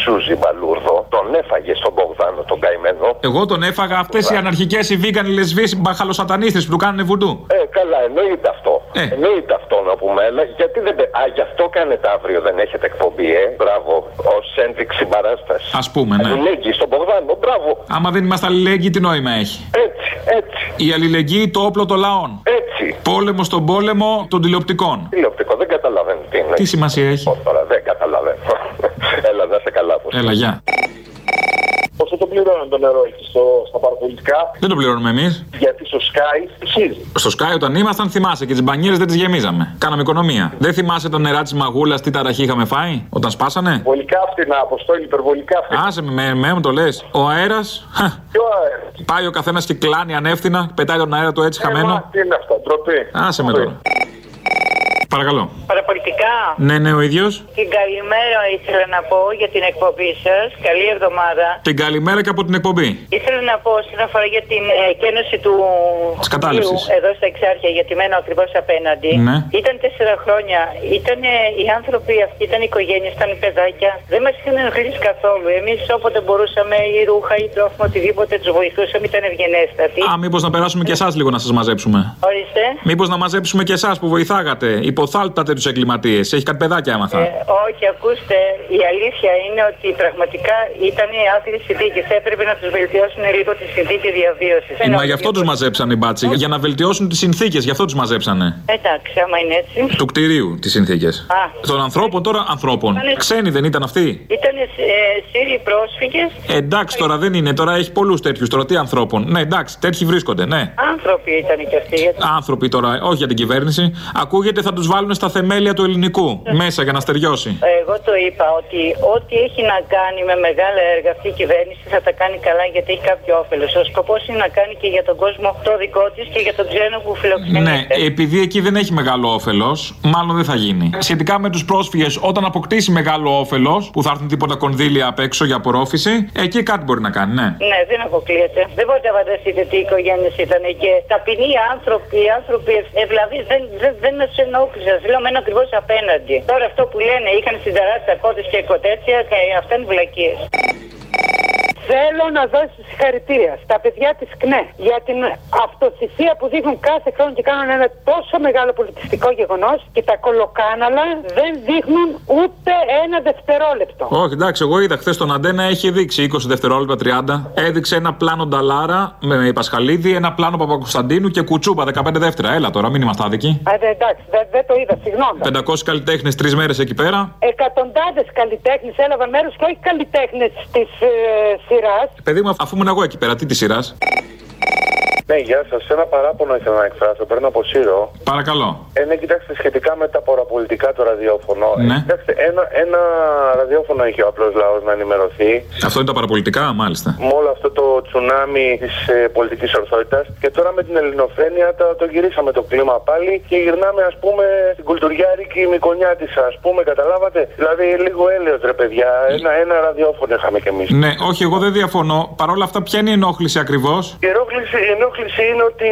Σούζι Μπαλούρδο, τον έφαγε στον Μπογδάνο τον καημένο. Εγώ τον έφαγα αυτές οι αναρχικές, οι βίγκαν, οι λεσβείς, οι μπαχαλοσατανίστες που του κάνουν βουντού. Ε, καλά, εννοείται αυτό. Ε. Εννοείται αυτό να πούμε. Γιατί δεν. Α, γι' αυτό κάνετε αύριο, δεν έχετε εκπομπή, ε. Μπράβο, ως ένδειξη παράσταση. Α πούμε, ναι. Αλληλέγγυη στον Μπογδάνο, μπράβο. Άμα δεν είμαστε αλληλέγγυοι, τι νόημα έχει; Έτσι, έτσι. Η αλληλεγγύη το όπλο των λαών. Έτσι. Πόλεμο στον πόλεμο των τηλεοπτικών. Τηλεοπτικό, δεν καταλαβαίνω τι είναι. Τι σημασία έχει; Τώρα, δεν καταλαβαίνω. Έλα, να σε καλά. Έλα, γεια. Πόσο το πληρώνουν το νερό εκεί στο, στα παραπολιτικά. Δεν το πληρώνουμε εμείς. Γιατί στο Sky ψίζει. Στο Sky όταν ήμασταν θυμάσαι και τι μπανιέρε δεν τις γεμίζαμε. Κάναμε οικονομία. Δεν θυμάσαι το νερά της μαγούλας τι ταραχή είχαμε φάει όταν σπάσανε; Υπερβολικά φτηνά, αποστόλη, υπερβολικά φτηνά. Άσε με, με, με, μου το λες. Ο αέρας. Ποιο αέρας; Πάει ο καθένας και κλάνει ανεύθυνα, πετάει τον αέρα του έτσι ε, χαμένο. Μα, τι είναι αυτό, ντροπή. Άσε με τώρα. Παρακαλώ. Παραπολιτικά. Ναι, ναι, ο ίδιος. Την καλημέρα ήθελα να πω για την εκπομπή σας. Καλή εβδομάδα. Την καλημέρα και από την εκπομπή. Ήθελα να πω όσον αφορά για την ε, κένωση του Της κατάληψης. εδώ στα Εξάρχεια, γιατί μένω ακριβώς απέναντι. Ναι. Ήταν τέσσερα χρόνια. Ήταν οι άνθρωποι αυτοί, ήταν οι οικογένειες, ήταν οι παιδάκια. Δεν μας είχαν ενοχλήσει καθόλου. Εμείς όποτε μπορούσαμε, ή ρούχα ή τρόφιμο, οτιδήποτε τους βοηθούσαμε, ήταν ευγενέστατοι. Α, μήπως να περάσουμε και εσάς λίγο να σας μαζέψουμε. Ορίστε. Μήπως να μαζέψουμε και εσάς που βοηθάγατε. Υποθάλπτατε του εγκληματίες. Έχει κάτι παιδάκια έμαθα. Ε, όχι, ακούστε, η αλήθεια είναι ότι πραγματικά ήταν οι άθλιε συνθήκε. Έπρεπε να τους βελτιώσουν λίγο τη συνθήκη διαβίωσης. Ε, μα γι' αυτό τους μαζέψαν οι μπάτσοι. Για να βελτιώσουν τις συνθήκες, γι' αυτό τους μαζέψανε. Εντάξει, άμα είναι έτσι. Του κτηρίου τις συνθήκες. Των ανθρώπων τώρα ανθρώπων. Ήτανε- Ξένοι δεν ήταν αυτοί; Ήταν ε, Σύριοι πρόσφυγες. Ε, εντάξει τώρα δεν είναι. Τώρα έχει πολλούς τέτοιους. Τώρα τι ανθρώπων. Ναι, εντάξει, τέτοιοι βρίσκονται, ναι. Άνθρωποι ήταν και αυτοί. γιατί- Άνθρωποι τώρα, όχι για την κυβέρνηση. Ακούγεται θα τους βάλουν στα θεμέλια του ελληνικού. Μέσα για να στεριώσει. Εγώ το είπα ότι ό,τι έχει να κάνει με μεγάλα έργα αυτή η κυβέρνηση θα τα κάνει καλά γιατί έχει κάποιο όφελος. Ο σκοπός είναι να κάνει και για τον κόσμο το δικό της και για τον ξένο που φιλοξενεί. Ναι, επειδή εκεί δεν έχει μεγάλο όφελος, μάλλον δεν θα γίνει. Σχετικά με τους πρόσφυγες, όταν αποκτήσει μεγάλο όφελος, που θα έρθουν τίποτα κονδύλια απ' έξω για απορρόφηση, εκεί κάτι μπορεί να κάνει, ναι. Ναι, δεν αποκλείεται. Δεν μπορείτε να φανταστείτε τι οικογένειες ήταν και ταπεινοί άνθρωποι, άνθρωποι ευλαβείς δεν, δεν, δεν του ενόχλησαν. Λέω μένω ακριβώς απέναντι. Τώρα αυτό που λένε είχαν στην τεράστια κότες και κοτέτσια και αυτά είναι βλακίες. Θέλω να δώσω συγχαρητήρια στα παιδιά της ΚΝΕ για την αυτοθυσία που δείχνουν κάθε χρόνο και κάνουν ένα τόσο μεγάλο πολιτιστικό γεγονός και τα κολοκάναλα δεν δείχνουν ούτε ένα δευτερόλεπτο. Όχι, εντάξει, εγώ είδα χθες τον Αντένα έχει δείξει 20 δευτερόλεπτα 30. Έδειξε ένα πλάνο Νταλάρα με Πασχαλίδη, ένα πλάνο Παπακοσταντίνου και Κουτσούπα 15 δεύτερα. Έλα τώρα, μην είμαστε άδικοι. Α, δε, εντάξει, δεν δεν το είδα, συγγνώμη. 500 καλλιτέχνες τρεις μέρες εκεί πέρα. Εκατοντάδες καλλιτέχνες έλαβαν μέρος και όχι καλλιτέχνες της ε, σειράς. Παιδί μου, αφού ήμουν εγώ εκεί πέρα, τι της σειράς; Ναι, γεια σας. Ένα παράπονο ήθελα να εκφράσω. Παίρνω από Σύρο. Παρακαλώ. Ε, ναι, κοιτάξτε, σχετικά με τα παραπολιτικά το ραδιόφωνο. Ναι. Ε, κοιτάξτε, ένα, ένα ραδιόφωνο έχει ο απλός λαός να ενημερωθεί. Αυτό είναι τα παραπολιτικά, μάλιστα. Με όλο αυτό το τσουνάμι της ε, πολιτικής ορθότητας. Και τώρα με την ελληνοφρένεια το, το γυρίσαμε το κλίμα πάλι και γυρνάμε, ας πούμε, στην κουλτουριάρικη μικονιά τη, ας πούμε, καταλάβατε; Δηλαδή, λίγο έλεος, ρε παιδιά. Ένα, ένα ραδιόφωνο είχαμε κι εμείς. Ναι, όχι, εγώ δεν διαφωνώ. Παρ' όλα αυτά, ποια είναι η ενόχληση ακριβώς; Η ενόχληση, η ενόχληση είναι ότι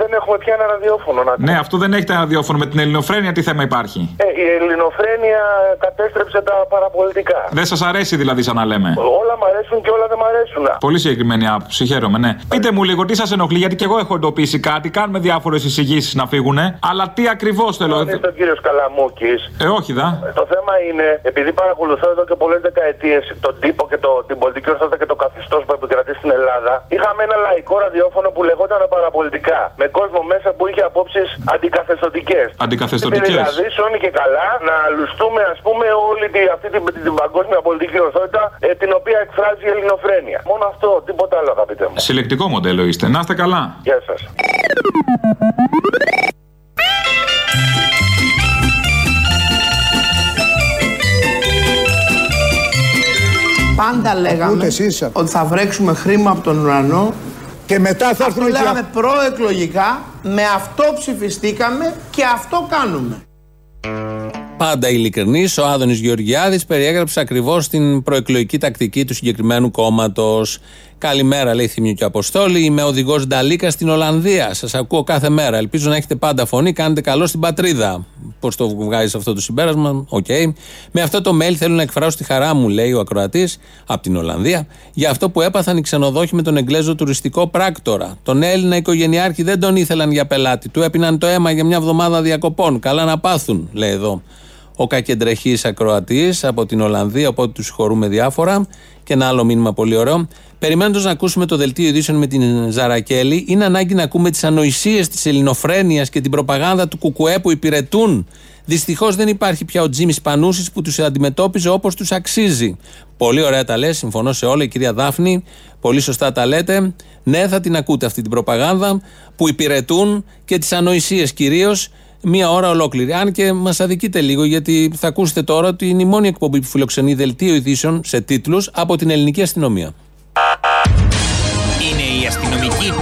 δεν έχουμε πια ένα ραδιόφωνο να Ναι, αυτό δεν έχετε ένα ραδιόφωνο. Με την ελληνοφρένεια τι θέμα υπάρχει; Ε, η ελληνοφρένεια κατέστρεψε τα παραπολιτικά. Δεν σας αρέσει δηλαδή, σαν να λέμε; Όλα μ' αρέσουν και όλα δεν μ' αρέσουν. Πολύ συγκεκριμένη άποψη, χαίρομαι, ναι. Πείτε μου λίγο τι σας ενοχλεί, γιατί και εγώ έχω εντοπίσει κάτι. Κάνουμε διάφορες εισηγήσεις να φύγουν. Αλλά τι ακριβώς θέλω. Είναι τον κύριος Καλαμούκης. Ε, όχι δα. Το θέμα είναι, επειδή παρακολουθώ εδώ και πολλές δεκαετίες τον τύπο και το, την πολιτική ορθότητα και το καθεστώς που επικρατεί στην Ελλάδα, είχαμε ένα λαϊκό ραδιόφωνο που λεγόταν παραπολιτικά. Με κόσμο μέσα που είχε απόψεις αντικαθεστωτικές. Αντικαθεστωτικές. Δηλαδή, σώνει και καλά να λουστούμε, ας πούμε, όλη τη, αυτή την, την, την παγκόσμια πολιτική ορθότητα ε, την οποία εκφράζει η ελληνοφρένεια. Μόνο αυτό, τίποτα άλλο, αγαπητέ μου. Συλλεκτικό μοντέλο είστε. Να είστε καλά. Γεια σας. Πάντα λέγαμε ότι θα βρέξουμε χρήμα από τον ουρανό και μετά θα Αυτό έρθουν και λέγαμε προεκλογικά, με αυτό ψηφιστήκαμε και αυτό κάνουμε. Πάντα ειλικρινής, ο Άδωνης Γεωργιάδης περιέγραψε ακριβώς την προεκλογική τακτική του συγκεκριμένου κόμματος. Καλημέρα, λέει Θημιού και Αποστόλη. Είμαι οδηγός Νταλίκα στην Ολλανδία. Σας ακούω κάθε μέρα. Ελπίζω να έχετε πάντα φωνή. Κάνετε καλό στην πατρίδα. Πώς το βγάζεις αυτό το συμπέρασμα, OK. Okay. Με αυτό το mail θέλω να εκφράσω τη χαρά μου, λέει ο ακροατής από την Ολλανδία, για αυτό που έπαθαν οι ξενοδόχοι με τον Εγγλέζο τουριστικό πράκτορα. Τον Έλληνα οικογενειάρχη δεν τον ήθελαν για πελάτη. Του έπιναν το αίμα για μια εβδομάδα διακοπών. Καλά να πάθουν, λέει εδώ ο κακεντρεχής ακροατής από την Ολλανδία, οπότε τους συγχωρούμε διάφορα. Και ένα άλλο μήνυμα πολύ ωραίο. Περιμένοντας να ακούσουμε το δελτίο ειδήσεων με την Ζαρακέλη, είναι ανάγκη να ακούμε τις ανοησίες της ελληνοφρένειας και την προπαγάνδα του Κουκουέ που υπηρετούν. Δυστυχώς δεν υπάρχει πια ο Τζίμις Πανούσης που τους αντιμετώπιζε όπως τους αξίζει. Πολύ ωραία τα λες, συμφωνώ σε όλα, η κυρία Δάφνη. Πολύ σωστά τα λέτε. Ναι, θα την ακούτε αυτή την προπαγάνδα που υπηρετούν και τις ανοησίες κυρίως μία ώρα ολόκληρη. Αν και μας αδικείτε λίγο, γιατί θα ακούσετε τώρα ότι είναι η μόνη εκπομπή που φιλοξενεί δελτίο ειδήσεων σε τίτλους από την ελληνική αστυνομία.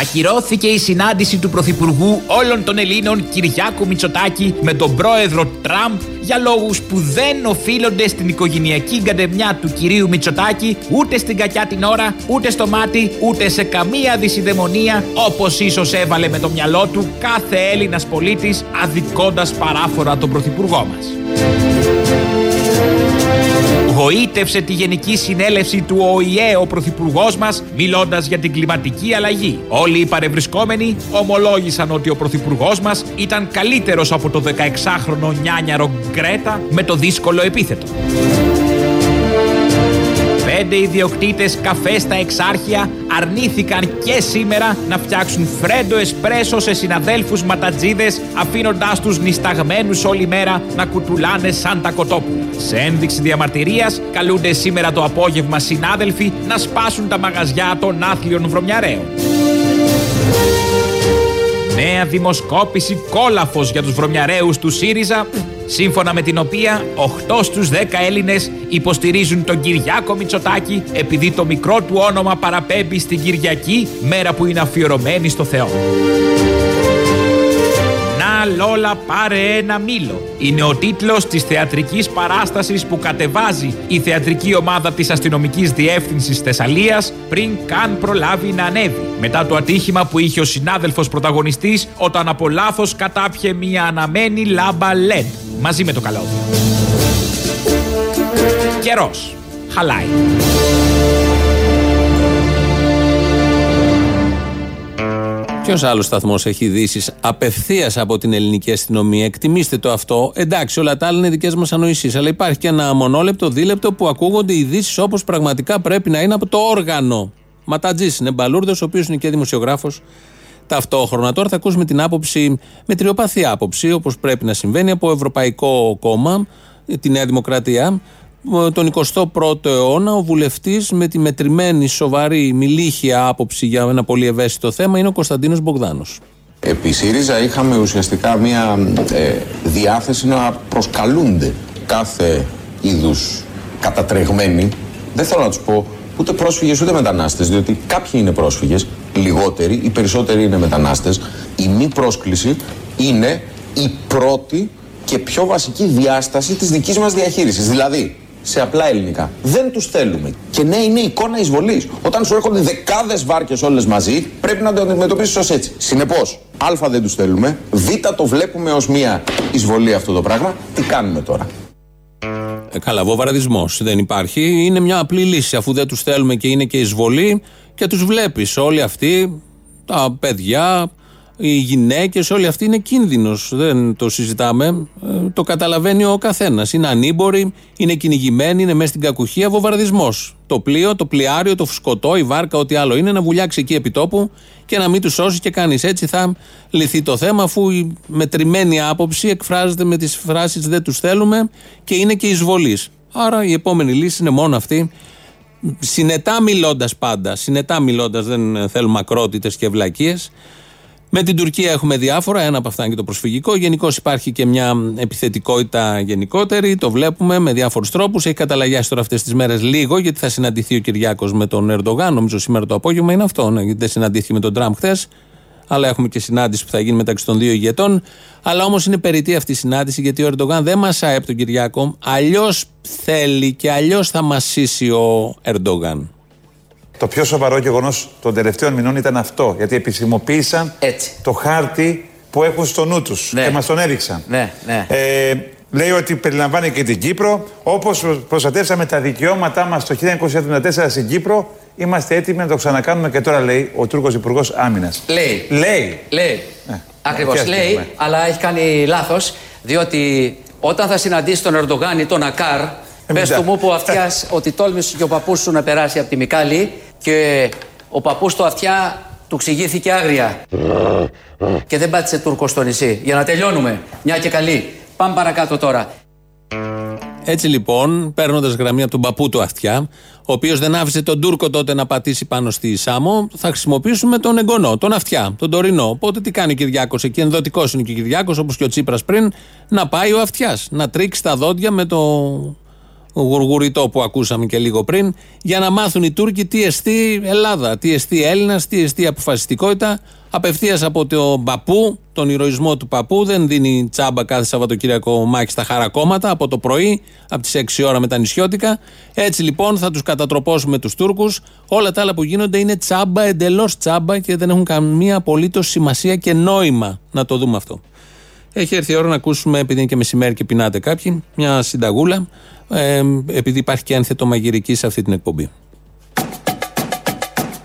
Ακυρώθηκε η συνάντηση του Πρωθυπουργού όλων των Ελλήνων Κυριάκου Μητσοτάκη με τον πρόεδρο Τραμπ για λόγους που δεν οφείλονται στην οικογενειακή γκαντεμιά του κυρίου Μητσοτάκη ούτε στην κακιά την ώρα, ούτε στο μάτι, ούτε σε καμία δυσιδαιμονία όπως ίσως έβαλε με το μυαλό του κάθε Έλληνας πολίτης αδικώντας παράφορα τον Πρωθυπουργό μας γοήτευσε τη Γενική Συνέλευση του ΟΗΕ ο Πρωθυπουργός μας, μιλώντας για την κλιματική αλλαγή. Όλοι οι παρευρισκόμενοι ομολόγησαν ότι ο Πρωθυπουργός μας ήταν καλύτερος από το 16χρονο νιάνιαρο Γκρέτα με το δύσκολο επίθετο. Πέντε ιδιοκτήτες καφέ στα Εξάρχεια αρνήθηκαν και σήμερα να φτιάξουν φρέντο εσπρέσο σε συναδέλφους ματατζίδες, αφήνοντάς τους νησταγμένου όλη μέρα να κουτουλάνε σαν τα κοτόπουλα. Σε ένδειξη διαμαρτυρίας, καλούνται σήμερα το απόγευμα συνάδελφοι να σπάσουν τα μαγαζιά των άθλιων βρωμιαρέων. Νέα δημοσκόπηση κόλαφος για τους βρωμιαρέους του ΣΥΡΙΖΑ σύμφωνα με την οποία 8 στους 10 Έλληνες υποστηρίζουν τον Κυριάκο Μητσοτάκη επειδή το μικρό του όνομα παραπέμπει στην Κυριακή, μέρα που είναι αφιερωμένη στο Θεό. Λόλα πάρε ένα μήλο. Είναι ο τίτλος της θεατρικής παράστασης που κατεβάζει η θεατρική ομάδα της αστυνομικής διεύθυνσης Θεσσαλίας πριν καν προλάβει να ανέβει. Μετά το ατύχημα που είχε ο συνάδελφος πρωταγωνιστής όταν από λάθος κατάπιε μια αναμένη λάμπα LED μαζί με το καλώδιο. Καιρός. Χαλάει. Ποιος άλλος σταθμός έχει ειδήσεις απευθείας από την ελληνική αστυνομία; Εκτιμήστε το αυτό. Εντάξει, όλα τα άλλα είναι δικές μας ανοησίες. Αλλά υπάρχει και ένα μονόλεπτο, δίλεπτο που ακούγονται ειδήσεις όπως πραγματικά πρέπει να είναι από το όργανο. Ματατζή είναι μπαλούρδος, ο οποίος είναι και δημοσιογράφος ταυτόχρονα. Τώρα θα ακούσουμε την άποψη, με τριοπαθή άποψη, όπως πρέπει να συμβαίνει, από Ευρωπαϊκό Κόμμα, τη Νέα Δημοκρατία, τον 21ο αιώνα ο βουλευτής με τη μετρημένη σοβαρή μιλήχια άποψη για ένα πολύ ευαίσθητο θέμα είναι ο Κωνσταντίνος Μπογδάνος. Επί ΣΥΡΙΖΑ είχαμε ουσιαστικά μια ε, διάθεση να προσκαλούνται κάθε είδους κατατρεγμένοι. Δεν θέλω να τους πω ούτε πρόσφυγες ούτε μετανάστες, διότι κάποιοι είναι πρόσφυγες, λιγότεροι, οι περισσότεροι είναι μετανάστες. Η μη πρόσκληση είναι η πρώτη και πιο βασική διάσταση της δικής μας διαχείρισης. Δηλαδή, σε απλά ελληνικά. Δεν τους θέλουμε. Και ναι, είναι εικόνα εισβολής. Όταν σου έρχονται δεκάδες βάρκες όλες μαζί, πρέπει να το αντιμετωπίσεις ως έτσι. Συνεπώς, Α δεν τους θέλουμε. Β το βλέπουμε ως μία εισβολή αυτό το πράγμα. Τι κάνουμε τώρα; Ε, καλά, βομβαρδισμός δεν υπάρχει. Είναι μια απλή λύση. Αφού δεν τους θέλουμε και είναι και εισβολή και τους βλέπεις. Όλοι αυτοί, τα παιδιά, οι γυναίκες, όλοι αυτοί είναι κίνδυνος. Δεν το συζητάμε. Ε, το καταλαβαίνει ο καθένας. Είναι ανήμποροι, είναι κυνηγημένοι, είναι μέσα στην κακουχία. Βομβαρδισμός. Το πλοίο, το πλοιάριο, το φουσκωτό, η βάρκα, ό,τι άλλο είναι, να βουλιάξει εκεί επί τόπου και να μην τους σώσει και κάνεις. Έτσι θα λυθεί το θέμα, αφού η μετρημένη άποψη εκφράζεται με τις φράσεις Δεν τους θέλουμε και είναι και εισβολής. Άρα η επόμενη λύση είναι μόνο αυτή. Συνετά μιλώντας πάντα, συνετά μιλώντας, δεν θέλουμε ακρότητες και βλακίε. Με την Τουρκία έχουμε διάφορα. Ένα από αυτά είναι και το προσφυγικό. Γενικώ υπάρχει και μια επιθετικότητα γενικότερη. Το βλέπουμε με διάφορους τρόπους. Έχει καταλαγιάσει τώρα αυτές τις μέρες λίγο, γιατί θα συναντηθεί ο Κυριάκος με τον Ερντογάν. Νομίζω σήμερα το απόγευμα είναι αυτό. Ναι, γιατί δεν συναντήθηκε με τον Τραμπ χθες. αλλά έχουμε και συνάντηση που θα γίνει μεταξύ των δύο ηγετών. Αλλά όμως είναι περιττή αυτή η συνάντηση γιατί ο Ερντογάν δεν μασάει από τον Κυριάκο. Αλλιώς θέλει και αλλιώς θα μασίσει ο Ερντογάν. Το πιο σοβαρό γεγονός των τελευταίων μηνών ήταν αυτό. Γιατί επισημοποίησαν το χάρτη που έχουν στο νου τους Ναι. και μας τον έδειξαν. Ναι, ναι. Ε, λέει ότι περιλαμβάνει και την Κύπρο. Όπως προστατεύσαμε τα δικαιώματά μας το 1974 στην Κύπρο, είμαστε έτοιμοι να το ξανακάνουμε και τώρα, λέει ο Τούρκος Υπουργός Άμυνας. Λέει. Λέει. Λέει. Ακριβώς ποια λέει, στιγμή. αλλά έχει κάνει λάθος, διότι όταν θα συναντήσει τον Ερντογάν ή τον Ακάρ, πες μετά. του μου που αυτιάς ότι τόλμησες και ο παππούς σου να περάσει από τη Μικάλη και ο παππούς του αυτιά του ξηγήθηκε άγρια. και δεν πάτησε Τούρκο στο νησί. Για να τελειώνουμε. Μια και καλή. Πάμε παρακάτω τώρα. Έτσι λοιπόν, παίρνοντας γραμμή από τον παππού του αυτιά, ο οποίος δεν άφησε τον Τούρκο τότε να πατήσει πάνω στη Σάμο, θα χρησιμοποιήσουμε τον εγγονό, τον αυτιά, τον τωρινό. Οπότε τι κάνει ο Κυριάκος εκεί, ενδοτικός είναι και ο Κυριάκος, όπως και ο Τσίπρας πριν, να πάει ο αυτιάς, να τρίξει τα δόντια με το γουργουριτό που ακούσαμε και λίγο πριν, για να μάθουν οι Τούρκοι τι εστί Ελλάδα, τι εστί Έλληνας, τι εστί αποφασιστικότητα. Απευθείας από τον παππού, τον ηρωισμό του παππού, δεν δίνει τσάμπα κάθε Σαββατοκύριακο μάχη στα χαρακόμματα από το πρωί, από τις 6 ώρα με τα νησιώτικα. Έτσι λοιπόν θα τους κατατροπώσουμε τους Τούρκους. Όλα τα άλλα που γίνονται είναι τσάμπα, εντελώς τσάμπα και δεν έχουν καμία απολύτως σημασία και νόημα να το δούμε αυτό. Έχει έρθει η ώρα να ακούσουμε, επειδή είναι και μεσημέρι και πεινάτε κάποιοι, μια συνταγούλα, ε, επειδή υπάρχει και ένθετο μαγειρική σε αυτή την εκπομπή.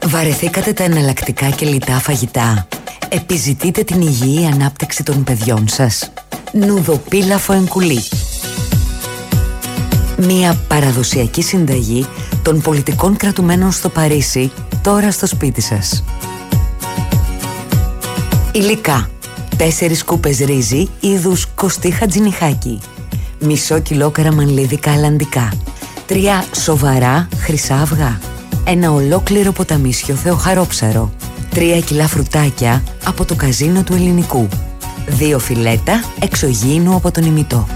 Βαρεθήκατε τα εναλλακτικά και λιτά φαγητά. Επιζητείτε την υγιή ανάπτυξη των παιδιών σας. Νουδοπίλαφο εγκουλή. Μια παραδοσιακή συνταγή των πολιτικών κρατουμένων στο Παρίσι, τώρα στο σπίτι σας. Υλικά. 4 κούπες ρύζι είδους κοστί χατζινιχάκι. Μισό κιλό καραμανλίδικα αλλαντικά. Τρία σοβαρά χρυσά αυγά. Ένα ολόκληρο ποταμίσιο θεοχαρόψαρο. Τρία κιλά φρουτάκια από το καζίνο του ελληνικού. Δύο φιλέτα εξωγήινου από τον ημιτό.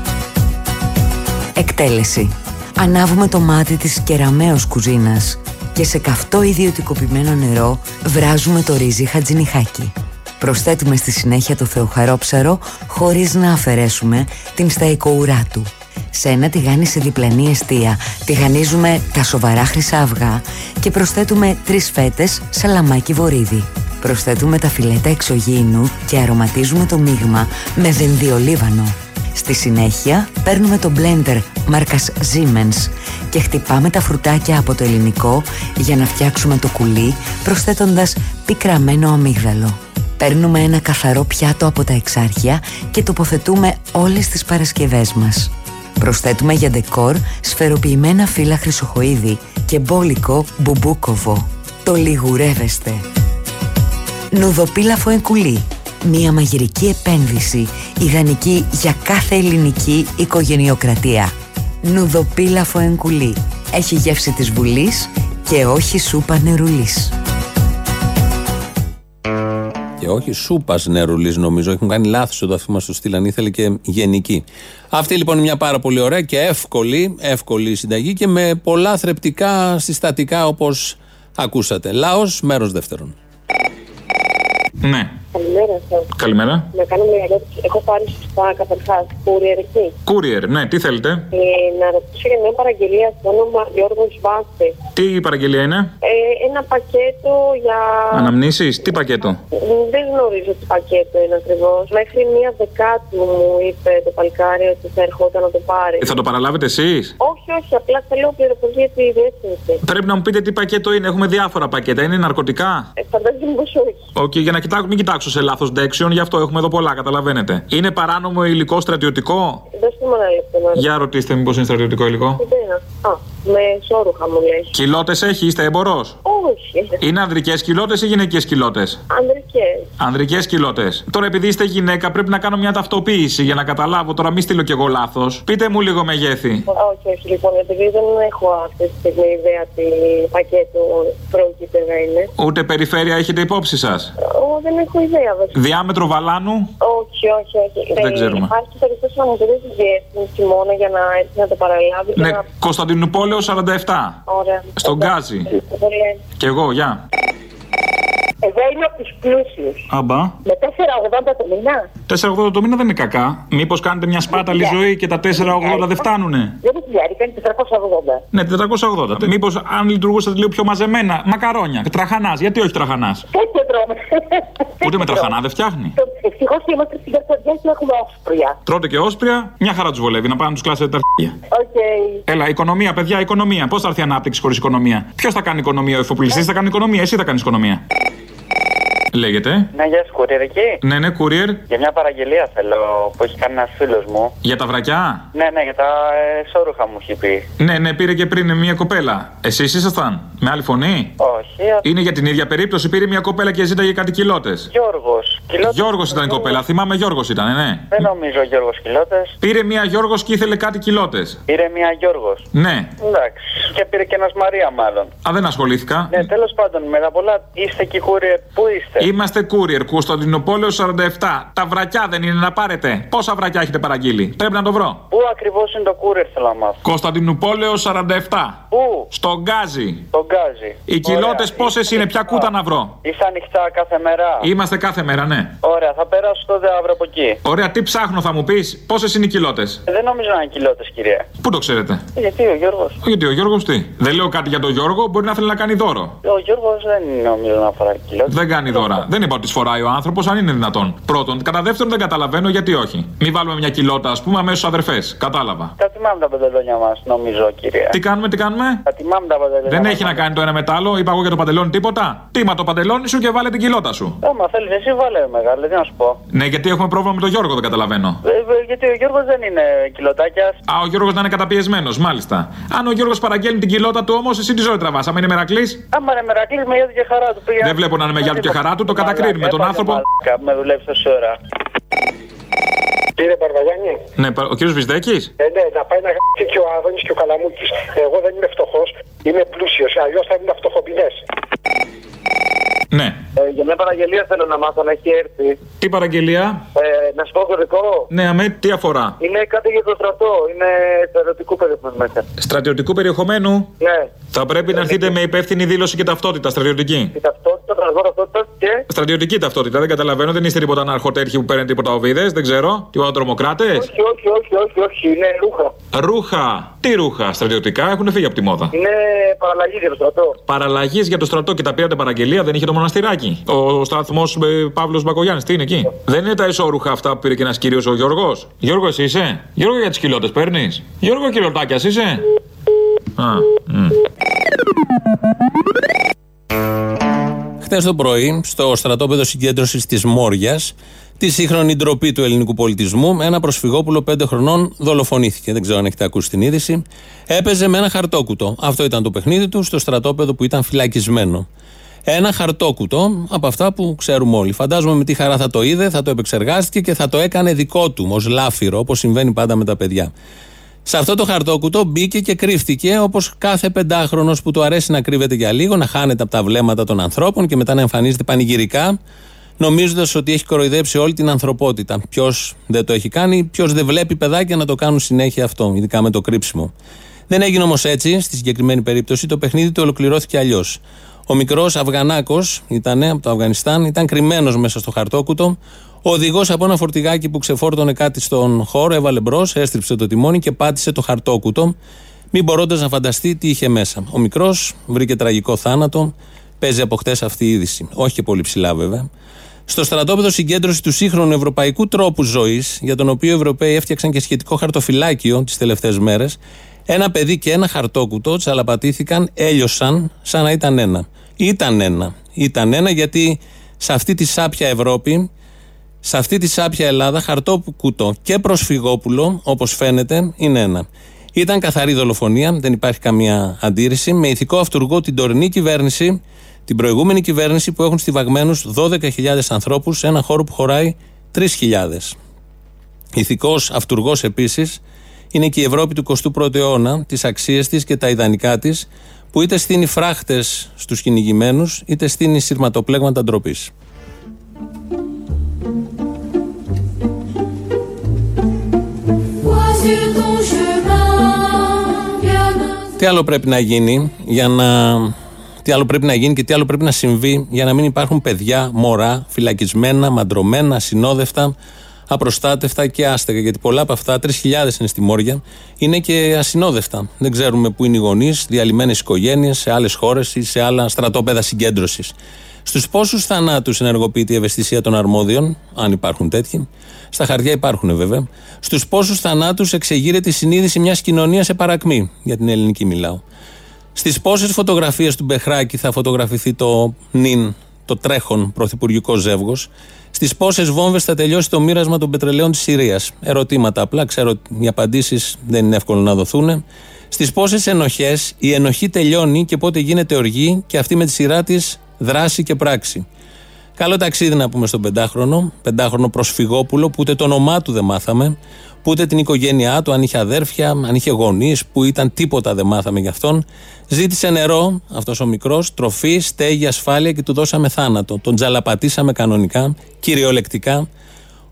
Εκτέλεση. Ανάβουμε το μάτι της κεραμαίος κουζίνας και σε καυτό ιδιωτικοποιημένο νερό βράζουμε το ρύζι χατζινιχάκι. Προσθέτουμε στη συνέχεια το θεοχαρόψαρο χωρίς να αφαιρέσουμε την σταϊκοουρά του. Σε ένα τηγάνι σε διπλανή αιστεία τηγανίζουμε τα σοβαρά χρυσά αυγά και προσθέτουμε τρεις φέτες σαλαμάκι βορίδι. Προσθέτουμε τα φιλέτα εξωγήινου και αρωματίζουμε το μείγμα με δενδιολίβανο. Στη συνέχεια παίρνουμε το blender μάρκας Siemens και χτυπάμε τα φρουτάκια από το ελληνικό για να φτιάξουμε το κουλί προσθέτοντας πικραμένο αμύγδαλο. Παίρνουμε ένα καθαρό πιάτο από τα εξάρχεια και τοποθετούμε όλες τις Παρασκευές μας. Προσθέτουμε για ντεκόρ σφαιροποιημένα φύλλα χρυσοχοίδη και μπόλικο μπουμπούκοβο. Το λιγουρεύεστε. Νουδοπίλαφο εγκουλή. Μία μαγειρική επένδυση ιδανική για κάθε ελληνική οικογενειοκρατία. Νουδοπίλαφο εγκουλή. Έχει γεύση της Βουλής και όχι σούπα νερουλής. Και όχι σούπας νερουλής, νομίζω. Έχουν κάνει λάθος εδώ αυτοί μας το στείλαν. Ήθελε και γενική. Αυτή λοιπόν είναι μια πάρα πολύ ωραία και εύκολη, εύκολη συνταγή και με πολλά θρεπτικά συστατικά όπως ακούσατε. Λάο, μέρος δεύτερον. Ναι. Καλημέρα σας. Καλημέρα. Να κάνω μια ερώτηση. Έχω πάρει σωστά καταρχάς courier εκεί. Courier, ναι, τι θέλετε; Ε, να ρωτήσω για μια παραγγελία στο όνομα Γιώργος Βάστε. Τι παραγγελία είναι; Ε, ένα πακέτο για. Αναμνήσεις, τι πακέτο; Δεν γνωρίζω τι πακέτο είναι ακριβώς. Μέχρι μία δεκάτου μου είπε το παλικάρι ότι θα ερχόταν να το πάρει. Ε, θα το παραλάβετε εσείς; Όχι, όχι, απλά θέλω πληροφορία για τη διεύθυνση. Πρέπει να μου πείτε τι πακέτο είναι. Έχουμε διάφορα πακέτα. Είναι ναρκωτικά; Ε, φαντάζομαι πως όχι. Οκ, για να κοιτάξω, μην κοιτάξω σε λάθος ντέξιον, γι' αυτό έχουμε εδώ πολλά, καταλαβαίνετε. Είναι παράνομο υλικό στρατιωτικό; Δώστε μου ένα λεπτό να Για ρωτήστε μήπως είναι στρατιωτικό υλικό. ρωτήσω. Α, με σόρουχα μου λέει. Κοιλώτες έχει, είστε εμπορό. Όχι. Είναι ανδρικές κοιλώτες ή γυναικές κοιλώτες; Ανδρικές. Ανδρικές κοιλώτες. Τώρα, επειδή είστε γυναίκα, πρέπει να κάνω μια ταυτοποίηση για να καταλάβω. Τώρα, μην στείλω κι εγώ λάθος. Πείτε μου λίγο μεγέθη. Όχι, όχι, λοιπόν, επειδή δεν έχω αυτή τη στιγμή ιδέα τι πακέτο πρόκειται να είναι. Ούτε περιφέρεια έχετε υπόψη σας; Ω, δεν έχω ιδέα, βέβαια. Διάμετρο βαλάνου; Όχι, όχι, όχι. Δεν Ε, ξέρουμε. Υπάρχει περίπτωση να μου το δώσει διεύθυνση μόνο για να έρθει να το παραλάβει. και Ναι, να... Κωνσταντινουπόλεως 47. Ωραία. Στο Γκάζι. Πολύ. Κι εγώ, γεια. Εγώ είμαι από τους πλούσιους. Αμπά. Με 4,80 το μήνα. 4,80 το μήνα δεν είναι κακά. Μήπως κάνετε μια σπάταλη Ναι. ζωή και τα 4,80 δεν φτάνουνε; Δεν είναι χιλιάρι, κάνει 480. Ναι, 480. Μήπως αν λειτουργούσατε λίγο πιο μαζεμένα. Μακαρόνια. Τραχανάς. Γιατί όχι τραχανάς; Τέτοιο τρώμε. Ούτε με τραχανά δεν φτιάχνει. Ευτυχώς είμαστε στην καρδιά και έχουμε όσπρια. Τρώτε και όσπρια, μια χαρά τους βολεύει να πάνε να τους κλάσετε τα αρχεία. Οκ. Έλα, οικονομία, παιδιά, οικονομία. Πώς θα έρθει η ανάπτυξη χωρίς οικονομία; Ποιος θα κάνει οικονομία, ο εφοπλιστής θα κάνει οικονομία, εσύ θα κάνεις οικονομία. Λέγεται. Ναι, γεια σου, courier εκεί. Ναι, ναι, courier. Για μια παραγγελία θέλω που έχει κάνει ένας φίλος μου. Για τα βρακιά; Ναι, ναι, για τα ε, σόρουχα μου έχει πει. Ναι, ναι, πήρε και πριν μια κοπέλα. Εσείς ήσασταν. Με άλλη φωνή; Όχι. α- Είναι για την ίδια περίπτωση. Πήρε μια κοπέλα και ζήταγε κάτι κοιλότε. Γιώργος. Γιώργος ήταν η κοπέλα. Θυμάμαι Γιώργος ήταν, ναι. Δεν νομίζω Γιώργος Κιλότες. Πήρε μια Γιώργος και ήθελε κάτι κοιλότε. Πήρε μια Γιώργος. Ναι. Εντάξει. Και πήρε και ένας Μαρία, μάλλον. Α, δεν ασχολήθηκα. Ναι, τέλος πάντων, μετά πολλά είστε και courier. Πού είστε; Είμαστε courier, Κωνσταντινοπόλεω 47. Τα βρακιά δεν είναι να πάρετε. Πόσα βρακιά έχετε παραγγείλει; Πρέπει να το βρω. Πού ακριβώς είναι το courier, θέλω να μάθω; Κωνσταντινούπολεω 47. Πού; Στον Γκάζι. Τον γκάζι. Οι κοιλότε πόσες είναι, ποια κούτα να βρω; Είστε ανοιχτά κάθε μέρα; Είμαστε κάθε μέρα, ναι. Ωραία, θα περάσω τότε αύριο από εκεί. Ωραία, τι ψάχνω θα μου πεις, πόσες είναι οι κοιλότε. Δεν νομίζω να είναι κοιλότε, κυρία. Πού το ξέρετε; Γιατί ο Γιώργος. Γιατί ο Γιώργος τι; Δεν λέω κάτι για τον Γιώργο, μπορεί να θέλει να κάνει δώρο. Ο Γιώργος δεν νομίζω να φοράει κοιλότε. Δεν κάνει δώρα. Δεν είπα ότι τι φοράει ο άνθρωπος, αν είναι δυνατόν. Πρώτον. Κατά δεύτερον, δεν καταλαβαίνω γιατί όχι. Μην βάλουμε μια κοιλότα, ας πούμε, αμέσως αδερφές. Κατάλαβα. Τα τιμάμε τα παντελόνια μας, νομίζω, κυρία. Τι κάνουμε, τι κάνουμε; Τα τιμάμε τα παντελόνια. Δεν μας. έχει να κάνει το ένα με το άλλο. Είπα εγώ για το παντελόνι τίποτα. Τίμα το παντελόνι σου και βάλε την κοιλότα σου. Άμα θέλεις, εσύ βάλε μεγάλη, τι να σου πω. Ναι, γιατί έχουμε πρόβλημα με τον Γιώργο, δεν καταλαβαίνω. Ε, ε, γιατί ο Γιώργος δεν είναι κιλοτάκια. Α, ο Γιώργος να είναι καταπιεσμένος, μάλιστα. Αν ο Γιώργος παραγγέλνει την κοιλότα του όμως, εσύ τη ζωή τραβάς. Αν είναι μερακλής, Άμα είναι μερακλής, με γιadu και χαρά του πήγα. δεν βλέπω να είναι με γιάτου και χαρά του, το κατακρίνουμε τον άνθρωπο. Με δουλεύει τόση ώρα. Κύριε Μπαρβαγιάννη, Ναι, πα- ο κύριος Βυσδέκης. ε, ναι, να πάει να γράψει και ο Άδωνης και ο Καλαμούκης. Εγώ δεν είμαι φτωχός, είμαι πλούσιος. Αλλιώς θα ήμουν φτωχομπινέ. Ναι. Ε, για μια παραγγελία θέλω να μάθω να έχει έρθει. Τι παραγγελία; Ε, να σου πω κωδικό. Ναι, αμέ, τι αφορά; Είναι κάτι για το στρατό. Είναι στρατιωτικού περιεχομένου μέσα. Στρατιωτικού περιεχομένου; Ναι. Θα πρέπει να έρθετε με υπεύθυνη δήλωση και ταυτότητα στρατιωτική. Η ταυτότητα, τραγό ταυτότητα και. Στρατιωτική ταυτότητα, δεν καταλαβαίνω. Δεν είστε τίποτα αναρχοτέρχοι που παίρνετε τίποτα οβίδε, δεν ξέρω. Τίποτα τρομοκράτες; Όχι, όχι, όχι, όχι, όχι. Είναι ρούχα. Ρούχα. Τι ρούχα. Στρατιωτικά έχουν φύγει από τη μόδα. Είναι παραλλαγή για το στρατό. Παραλλαγής για το στρατό και τα πήρατε παραγγελία, δεν είχε το μοναστηράκι. Ο σταθμός Παύλος Μπακογιάννης, τι είναι εκεί; Δεν είναι τα ισόρουχα αυτά που πήρε και ένας κύριος ο Γιώργος; Γιώργος, εσύ είσαι; Γιώργο για τις κοιλότε παίρνεις; Γιώργο, κιλοτάκια είσαι; Α, μ. Χθες το πρωί, στο στρατόπεδο συγκέντρωσης της Μόριας, τη σύγχρονη ντροπή του ελληνικού πολιτισμού, ένα προσφυγόπουλο 5 χρονών δολοφονήθηκε. Δεν ξέρω αν έχετε ακούσει την είδηση. Έπαιζε με ένα χαρτόκουτο. Αυτό ήταν το παιχνίδι του στο στρατόπεδο που ήταν φυλακισμένο. Ένα χαρτόκουτο από αυτά που ξέρουμε όλοι. Φαντάζομαι με τι χαρά θα το είδε, θα το επεξεργάστηκε και θα το έκανε δικό του, ως λάφυρο, όπως συμβαίνει πάντα με τα παιδιά. Σε αυτό το χαρτόκουτο μπήκε και κρύφτηκε όπως κάθε πεντάχρονος που του αρέσει να κρύβεται για λίγο, να χάνεται από τα βλέμματα των ανθρώπων και μετά να εμφανίζεται πανηγυρικά, νομίζοντας ότι έχει κοροϊδέψει όλη την ανθρωπότητα. Ποιος δεν το έχει κάνει, ποιος δεν βλέπει παιδάκια να το κάνουν συνέχεια αυτό, ειδικά με το κρύψιμο. Δεν έγινε όμως έτσι, στη συγκεκριμένη περίπτωση, το παιχνίδι του ολοκληρώθηκε αλλιώς. Ο μικρός Αφγανάκο ήταν από το Αφγανιστάν, ήταν κρυμμένος μέσα στο χαρτόκουτο. Ο οδηγός από ένα φορτηγάκι που ξεφόρτωνε κάτι στον χώρο έβαλε μπρος, έστριψε το τιμόνι και πάτησε το χαρτόκουτο, μην μπορώντας να φανταστεί τι είχε μέσα. Ο μικρός βρήκε τραγικό θάνατο. Παίζει από χτες αυτή η είδηση. Όχι και πολύ ψηλά βέβαια. Στο στρατόπεδο συγκέντρωση του σύγχρονου ευρωπαϊκού τρόπου ζωής, για τον οποίο οι Ευρωπαίοι έφτιαξαν και σχετικό χαρτοφυλάκιο τις τελευταίες μέρες, ένα παιδί και ένα χαρτόκουτο τσαλαπατήθηκαν, έλειωσαν σαν να ήταν ένα. Ήταν ένα. Ήταν ένα γιατί σε αυτή τη σάπια Ευρώπη, σε αυτή τη σάπια Ελλάδα, χαρτόκουτο και προσφυγόπουλο, όπως φαίνεται, είναι ένα. Ήταν καθαρή δολοφονία, δεν υπάρχει καμία αντίρρηση, με ηθικό αυτούργο την τωρινή κυβέρνηση, την προηγούμενη κυβέρνηση που έχουν στιβαγμένους 12.000 ανθρώπους σε ένα χώρο που χωράει 3.000. Ηθικός αυτούργος επίσης είναι και η Ευρώπη του 21ου αιώνα, τις αξίες της και τα ιδανικά της, που είτε στείνει φράχτες στους κυνηγημένους, είτε στείνει σειρματοπλέγματα ντροπής. Τι άλλο πρέπει να γίνει για να Τι άλλο πρέπει να γίνει και τι άλλο πρέπει να συμβεί για να μην υπάρχουν παιδιά, μωρά, φυλακισμένα, μαντρωμένα, ασυνόδευτα, απροστάτευτα και άστεγα. Γιατί πολλά από αυτά, 3.000 είναι στη Μόρια, είναι και ασυνόδευτα. Δεν ξέρουμε πού είναι οι γονείς, διαλυμένες οικογένειες, σε άλλες χώρες ή σε άλλα στρατόπεδα συγκέντρωσης. Στους πόσους θανάτους ενεργοποιείται η ευαισθησία των αρμόδιων, αν υπάρχουν τέτοιοι, στα χαρτιά υπάρχουν βέβαια, στους πόσους θανάτους εξεγείρεται η συνείδηση μιας κοινωνίας σε παρακμή, για την ελληνική μιλάω. Στις πόσες φωτογραφίες του Μπεχράκη θα φωτογραφηθεί το νυν, το τρέχον πρωθυπουργικό ζεύγος, στις πόσες βόμβες θα τελειώσει το μοίρασμα των πετρελαίων της Συρίας; Ερωτήματα απλά, ξέρω οι απαντήσεις δεν είναι εύκολο να δοθούν. Στις πόσες ενοχές η ενοχή τελειώνει και πότε γίνεται οργή και αυτή με τη σειρά της δράση και πράξη; Καλό ταξίδι να πούμε στον πεντάχρονο, πεντάχρονο προσφυγόπουλο, που ούτε το όνομά του δεν μάθαμε, που ούτε την οικογένειά του, αν είχε αδέρφια, αν είχε γονείς, που ήταν τίποτα δεν μάθαμε γι' αυτόν. Ζήτησε νερό, αυτός ο μικρός, τροφή, στέγη, ασφάλεια και του δώσαμε θάνατο. Τον τζαλαπατήσαμε κανονικά, κυριολεκτικά,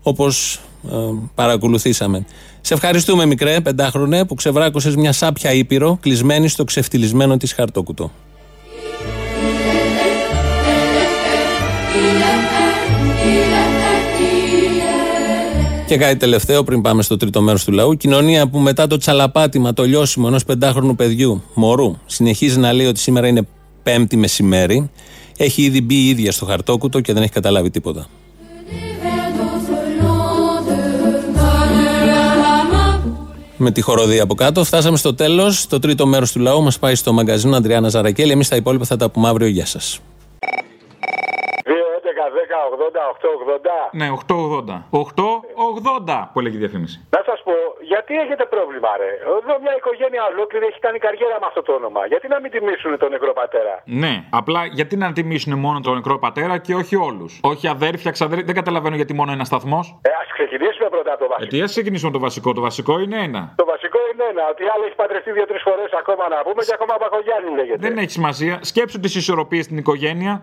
όπως ε, παρακολουθήσαμε. Σε ευχαριστούμε, μικρέ, πεντάχρονε, που ξεβράκωσες μια σάπια ήπειρο κλεισμένη στο ξεφτυλισμένο της χαρτόκουτο. Και κάτι τελευταίο πριν πάμε στο τρίτο μέρος του λαού. Κοινωνία που μετά το τσαλαπάτημα, το λιώσιμο ενός πεντάχρονου παιδιού, μωρού, συνεχίζει να λέει ότι σήμερα είναι Πέμπτη μεσημέρι. Έχει ήδη μπει η ίδια στο χαρτόκουτο και δεν έχει καταλάβει τίποτα. Με τη χοροδία από κάτω. Φτάσαμε στο τέλος. Το τρίτο μέρος του λαού μας πάει στο μαγκαζίνο Αντριάννα Ζαρακέλη. Εμείς τα υπόλοιπα θα τα πούμε αύριο. Γεια σα. 880. Ναι, 880. 880 που έλεγε η διαφήμιση. Να σας πω, γιατί έχετε πρόβλημα, ρε; Εδώ μια οικογένεια ολόκληρη έχει κάνει καριέρα με αυτό το όνομα. Γιατί να μην τιμήσουν τον νεκρό πατέρα; Ναι, απλά γιατί να τιμήσουν μόνο τον νεκρό πατέρα και όχι όλους; Όχι αδέρφια, ξαδέρφια. Δεν καταλαβαίνω γιατί μόνο ένας σταθμός. Ε, ας ξεκινήσουμε πρώτα από το βασικό. Γιατί ας ξεκινήσουμε το βασικό. Το βασικό είναι ένα. Το βασικό είναι ένα. Ότι άλλο έχει παντρευτεί δύο-τρεις φορές ακόμα να πούμε και ακόμα Πακογιάννη λέγεται. Δεν έχει σημασία. Σκέψου τις ισορροπίες στην οικογένεια.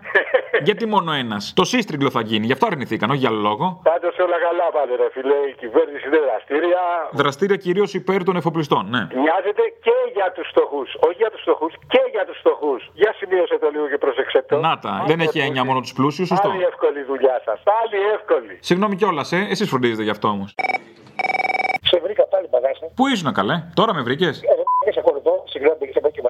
γιατί μόνο ένας; Το σύστριγγλο θα γίνει. Γι' αυτό αρνηθήκαν, όχι για άλλο λόγο. Πάντως όλα καλά πάνε, ρε φίλε. Η κυβέρνηση είναι δραστήρια. Δραστήρια κυρίως υπέρ των εφοπλιστών, ναι. Μοιάζεται και για τους φτωχούς. Όχι για τους φτωχούς και για τους φτωχούς. Για σημείωσε το λίγο και προσεξέ το. Να τα. Δεν έχει έννοια μόνο τους πλούσιους, σωστό. Πάλι εύκολη δουλειά σας. Πάλι εύκολη. Συγγνώμη κιόλας, ε. Εσείς φροντίζετε γι' αυτό όμως. Σε βρήκα πάλι παγάσα. Πού ήσουν καλέ, τώρα με βρήκες; Ε, σε ακολουθώ, συγγνώμη, σε πω και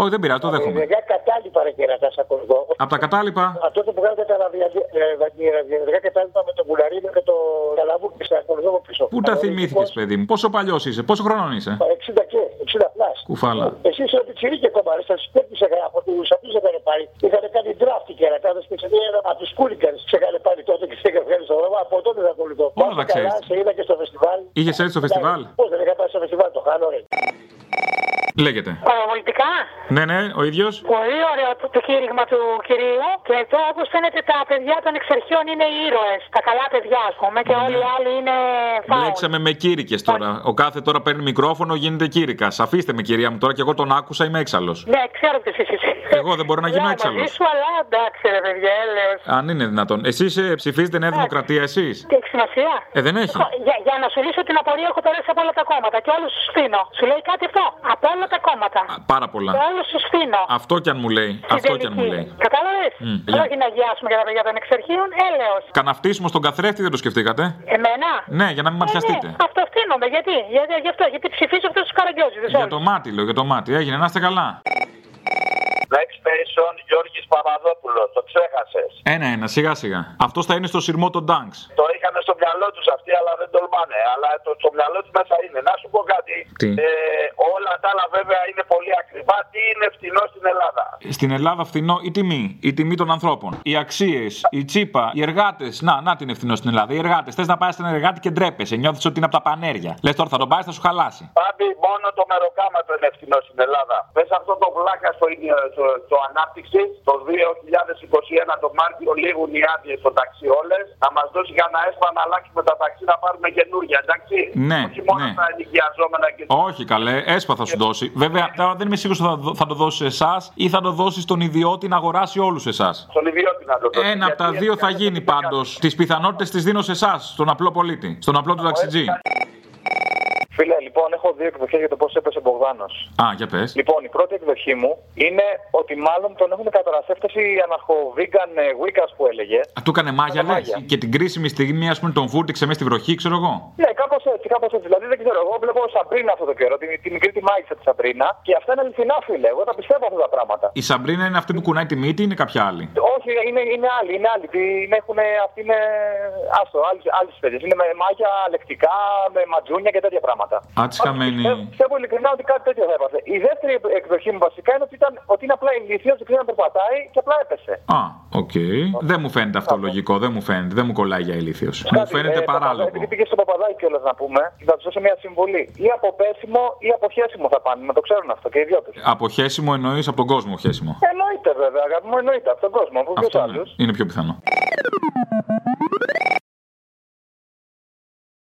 Όχι, δεν πειράζει, το δέχομαι. Για κατάλοιπα ρε κερατά σε ακολουθώ. Από τα κατάλοιπα. Αυτό που βγάζετε τα ραδιαδιακά κατάλοιπα με το μπουλαρίνο και το καλαβούκι σε ακολουθώ από πίσω. Πού τα θυμήθηκες, παιδί μου, πόσο παλιός είσαι, πόσο χρόνο είσαι; 60 και, 60 πλάς. Κουφάλα. Εσύ είσαι ότι τσιρίκε κόμμα, ρε, σα πέτυσε από τους αυτού είχαν πάρει. Είχαν κάνει draft και κερατάδε και σε ένα από τους κούλιγκανς. Σε είχαν πάρει τότε και σε είχαν βγάλει στο δρόμο. Από τότε δεν ακολουθώ. Όλα τα ξέρεις. Σε είδα και στο φεστιβάλ. Είχες έρθει στο φεστιβάλ; Πώς δεν είχα πάει στο φεστιβάλ, το χάνω, ρε. Λέγεται. Παραβολητικά. Ναι, ναι, ο ίδιος. Πολύ ωραίο το, το κήρυγμα του κυρίου. Και εδώ, όπως φαίνεται, τα παιδιά των εξερχείων είναι οι ήρωες. Τα καλά παιδιά, ας πούμε, και όλοι οι άλλοι είναι φάουλ. Μπλέξαμε με κήρυκες τώρα. Ο κάθε τώρα παίρνει μικρόφωνο, γίνεται κήρυκα. Αφήστε με, κυρία μου, τώρα και εγώ τον άκουσα, είμαι έξαλλος. Ναι, ξέρω ποιος είσαι εσύ. Εγώ δεν μπορώ να γίνω Λέω έξαλλος. μαζί σου, αλλά εντάξει, ρε παιδιά, έλεος. Αν είναι δυνατόν. Εσείς ψηφίζετε Νέα Δημοκρατία, εσείς; Τι έχει σημασία. Ε, δεν έχει. Για, για να σου λύσω την απορία, έχω περάσει από όλα τα κόμματα και όλους τους στείνω. Σου λέει κάτι αυτό; Από όλα τα κόμματα. Πάρα πολλά. Και όλου του στείνω. Αυτό κι αν μου λέει. Αυτό κι αν μου λέει. Κατάλαβες; Μμ, για. Όχι να αγιάσουμε για τα παιδιά των εξερχείων, έλεος. Καναυτίσιμο στον καθρέφτη δεν το σκεφτήκατε; Εμένα; Ναι, για να μην ματιαστείτε. Ναι, αυτό φτύνομαι. Γιατί, γιατί, γι' αυτό, γιατί ψηφίζω αυτούς τους καραγκιόζιδε. Για το μάτι, λέω, για το μάτι. Έγινε, να είστε καλά. Next station Γιώργης Παπαδόπουλος, το ξέχασες. Ένα-ένα, σιγά-σιγά. Αυτός θα είναι στο σειρμό των Dunks. Το είχαν στο μυαλό τους αυτοί, αλλά δεν τολμάνε. Αλλά το, στο μυαλό τους μέσα είναι. Να σου πω κάτι. Τι; Ε, όλα τα άλλα βέβαια είναι πολύ ακριβά. Τι είναι φθηνό στην Ελλάδα; Στην Ελλάδα φθηνό η τιμή. Η τιμή των ανθρώπων. Οι αξίες, η τσίπα, οι εργάτες. Να, να την ευθυνό στην Ελλάδα. Οι εργάτες. Θες να πάει στην εργάτη και ντρέπεσαι. Νιώθεις ότι είναι από τα πανέρια. Λες τώρα θα τον πάρεις, θα σου χαλάσει. Πάμπη, μόνο το μεροκάματο είναι φθηνό στην Ελλάδα. Πες αυτό το βλάκα στο, στο, στο ανάπτυξη το 2021 το Μάρτιο λίγουν οι άδειες στο ταξί όλες. Να μας δώσει κανένα έσπα να αλλάξουμε τα ταξί να πάρουμε καινούργια, εντάξει. Ναι, Όχι μόνο ναι. τα ενοικιαζόμενα και Όχι καλέ, έσπα θα σου δώσει. Βέβαια, τώρα δεν είμαι σίγουρος θα, δω- θα το δώσει σε εσάς ή θα το δώσει στον ιδιώτη να αγοράσει όλους εσάς. στον ιδιώτη να το δώσει. Ένα από τα Γιατί δύο έτσι θα αλλιώς γίνει δεν πάντως. Τις πιθανότητες τις δίνω σε εσάς, στον απλό πολίτη, στον απλό του ταξιτζή. Φίλε, λοιπόν, έχω δύο εκδοχές για το πώς έπεσε ο Μπογδάνος. Α, για πες. Λοιπόν, η πρώτη εκδοχή μου είναι ότι μάλλον τον έχουν καταρασέφτωση οι αναρχοβίγκαν Βίκα που έλεγε. Α, του έκανε μάγια, λες. Και την κρίσιμη στιγμή, ας πούμε, τον βούτυξε μέσα στη βροχή, ξέρω εγώ. Ναι, κάπως έτσι, κάπως έτσι. Δηλαδή δεν ξέρω. Εγώ βλέπω Σαμπρίνα αυτό το καιρό, την, την μικρή τη μάγισσα τη Σαμπρίνα. Και αυτά είναι αληθινά, φίλε. Εγώ τα πιστεύω αυτά τα πράγματα. Η Σαμπρίνα είναι αυτή που κουνάει τη μύτη ή είναι κάποια άλλη; Όχι, είναι, είναι άλλοι, είναι άλλοι. Την έχουν, αυτή είναι. Άστο, άλλε τέτοιε. Είναι με μάγια λεκτικά, με ματζούνια και τέτοια πράγματα. Α, τη χαμένη. Πιστεύω, πιστεύω ειλικρινά ότι κάτι τέτοιο θα έπαθε. Η δεύτερη εκδοχή μου βασικά είναι ότι, ήταν, ότι είναι απλά ηλίθιος, δεν ξέρει να περπατάει και απλά έπεσε. Α, οκ. Δεν μου φαίνεται αυτό λογικό, δεν μου φαίνεται, δεν μου κολλάει για ηλίθιος. Μου φαίνεται ε, παράλογο. Επειδή πήγε στο παπαδάκι κιόλας να πούμε, θα τους δώσω μια συμβολή. Ή από πέσιμο ή από χέσιμο θα πάνε. Να το ξέρουν αυτό και οι δυο τους. Από χέσιμο εννοείς από τον κόσμο χέσιμο. Εννοείται βέβαια, αγάπη μου, εννοείται από τον κόσμο. Από ποιους Αυτό άλλους. είναι, είναι πιο πιθανό.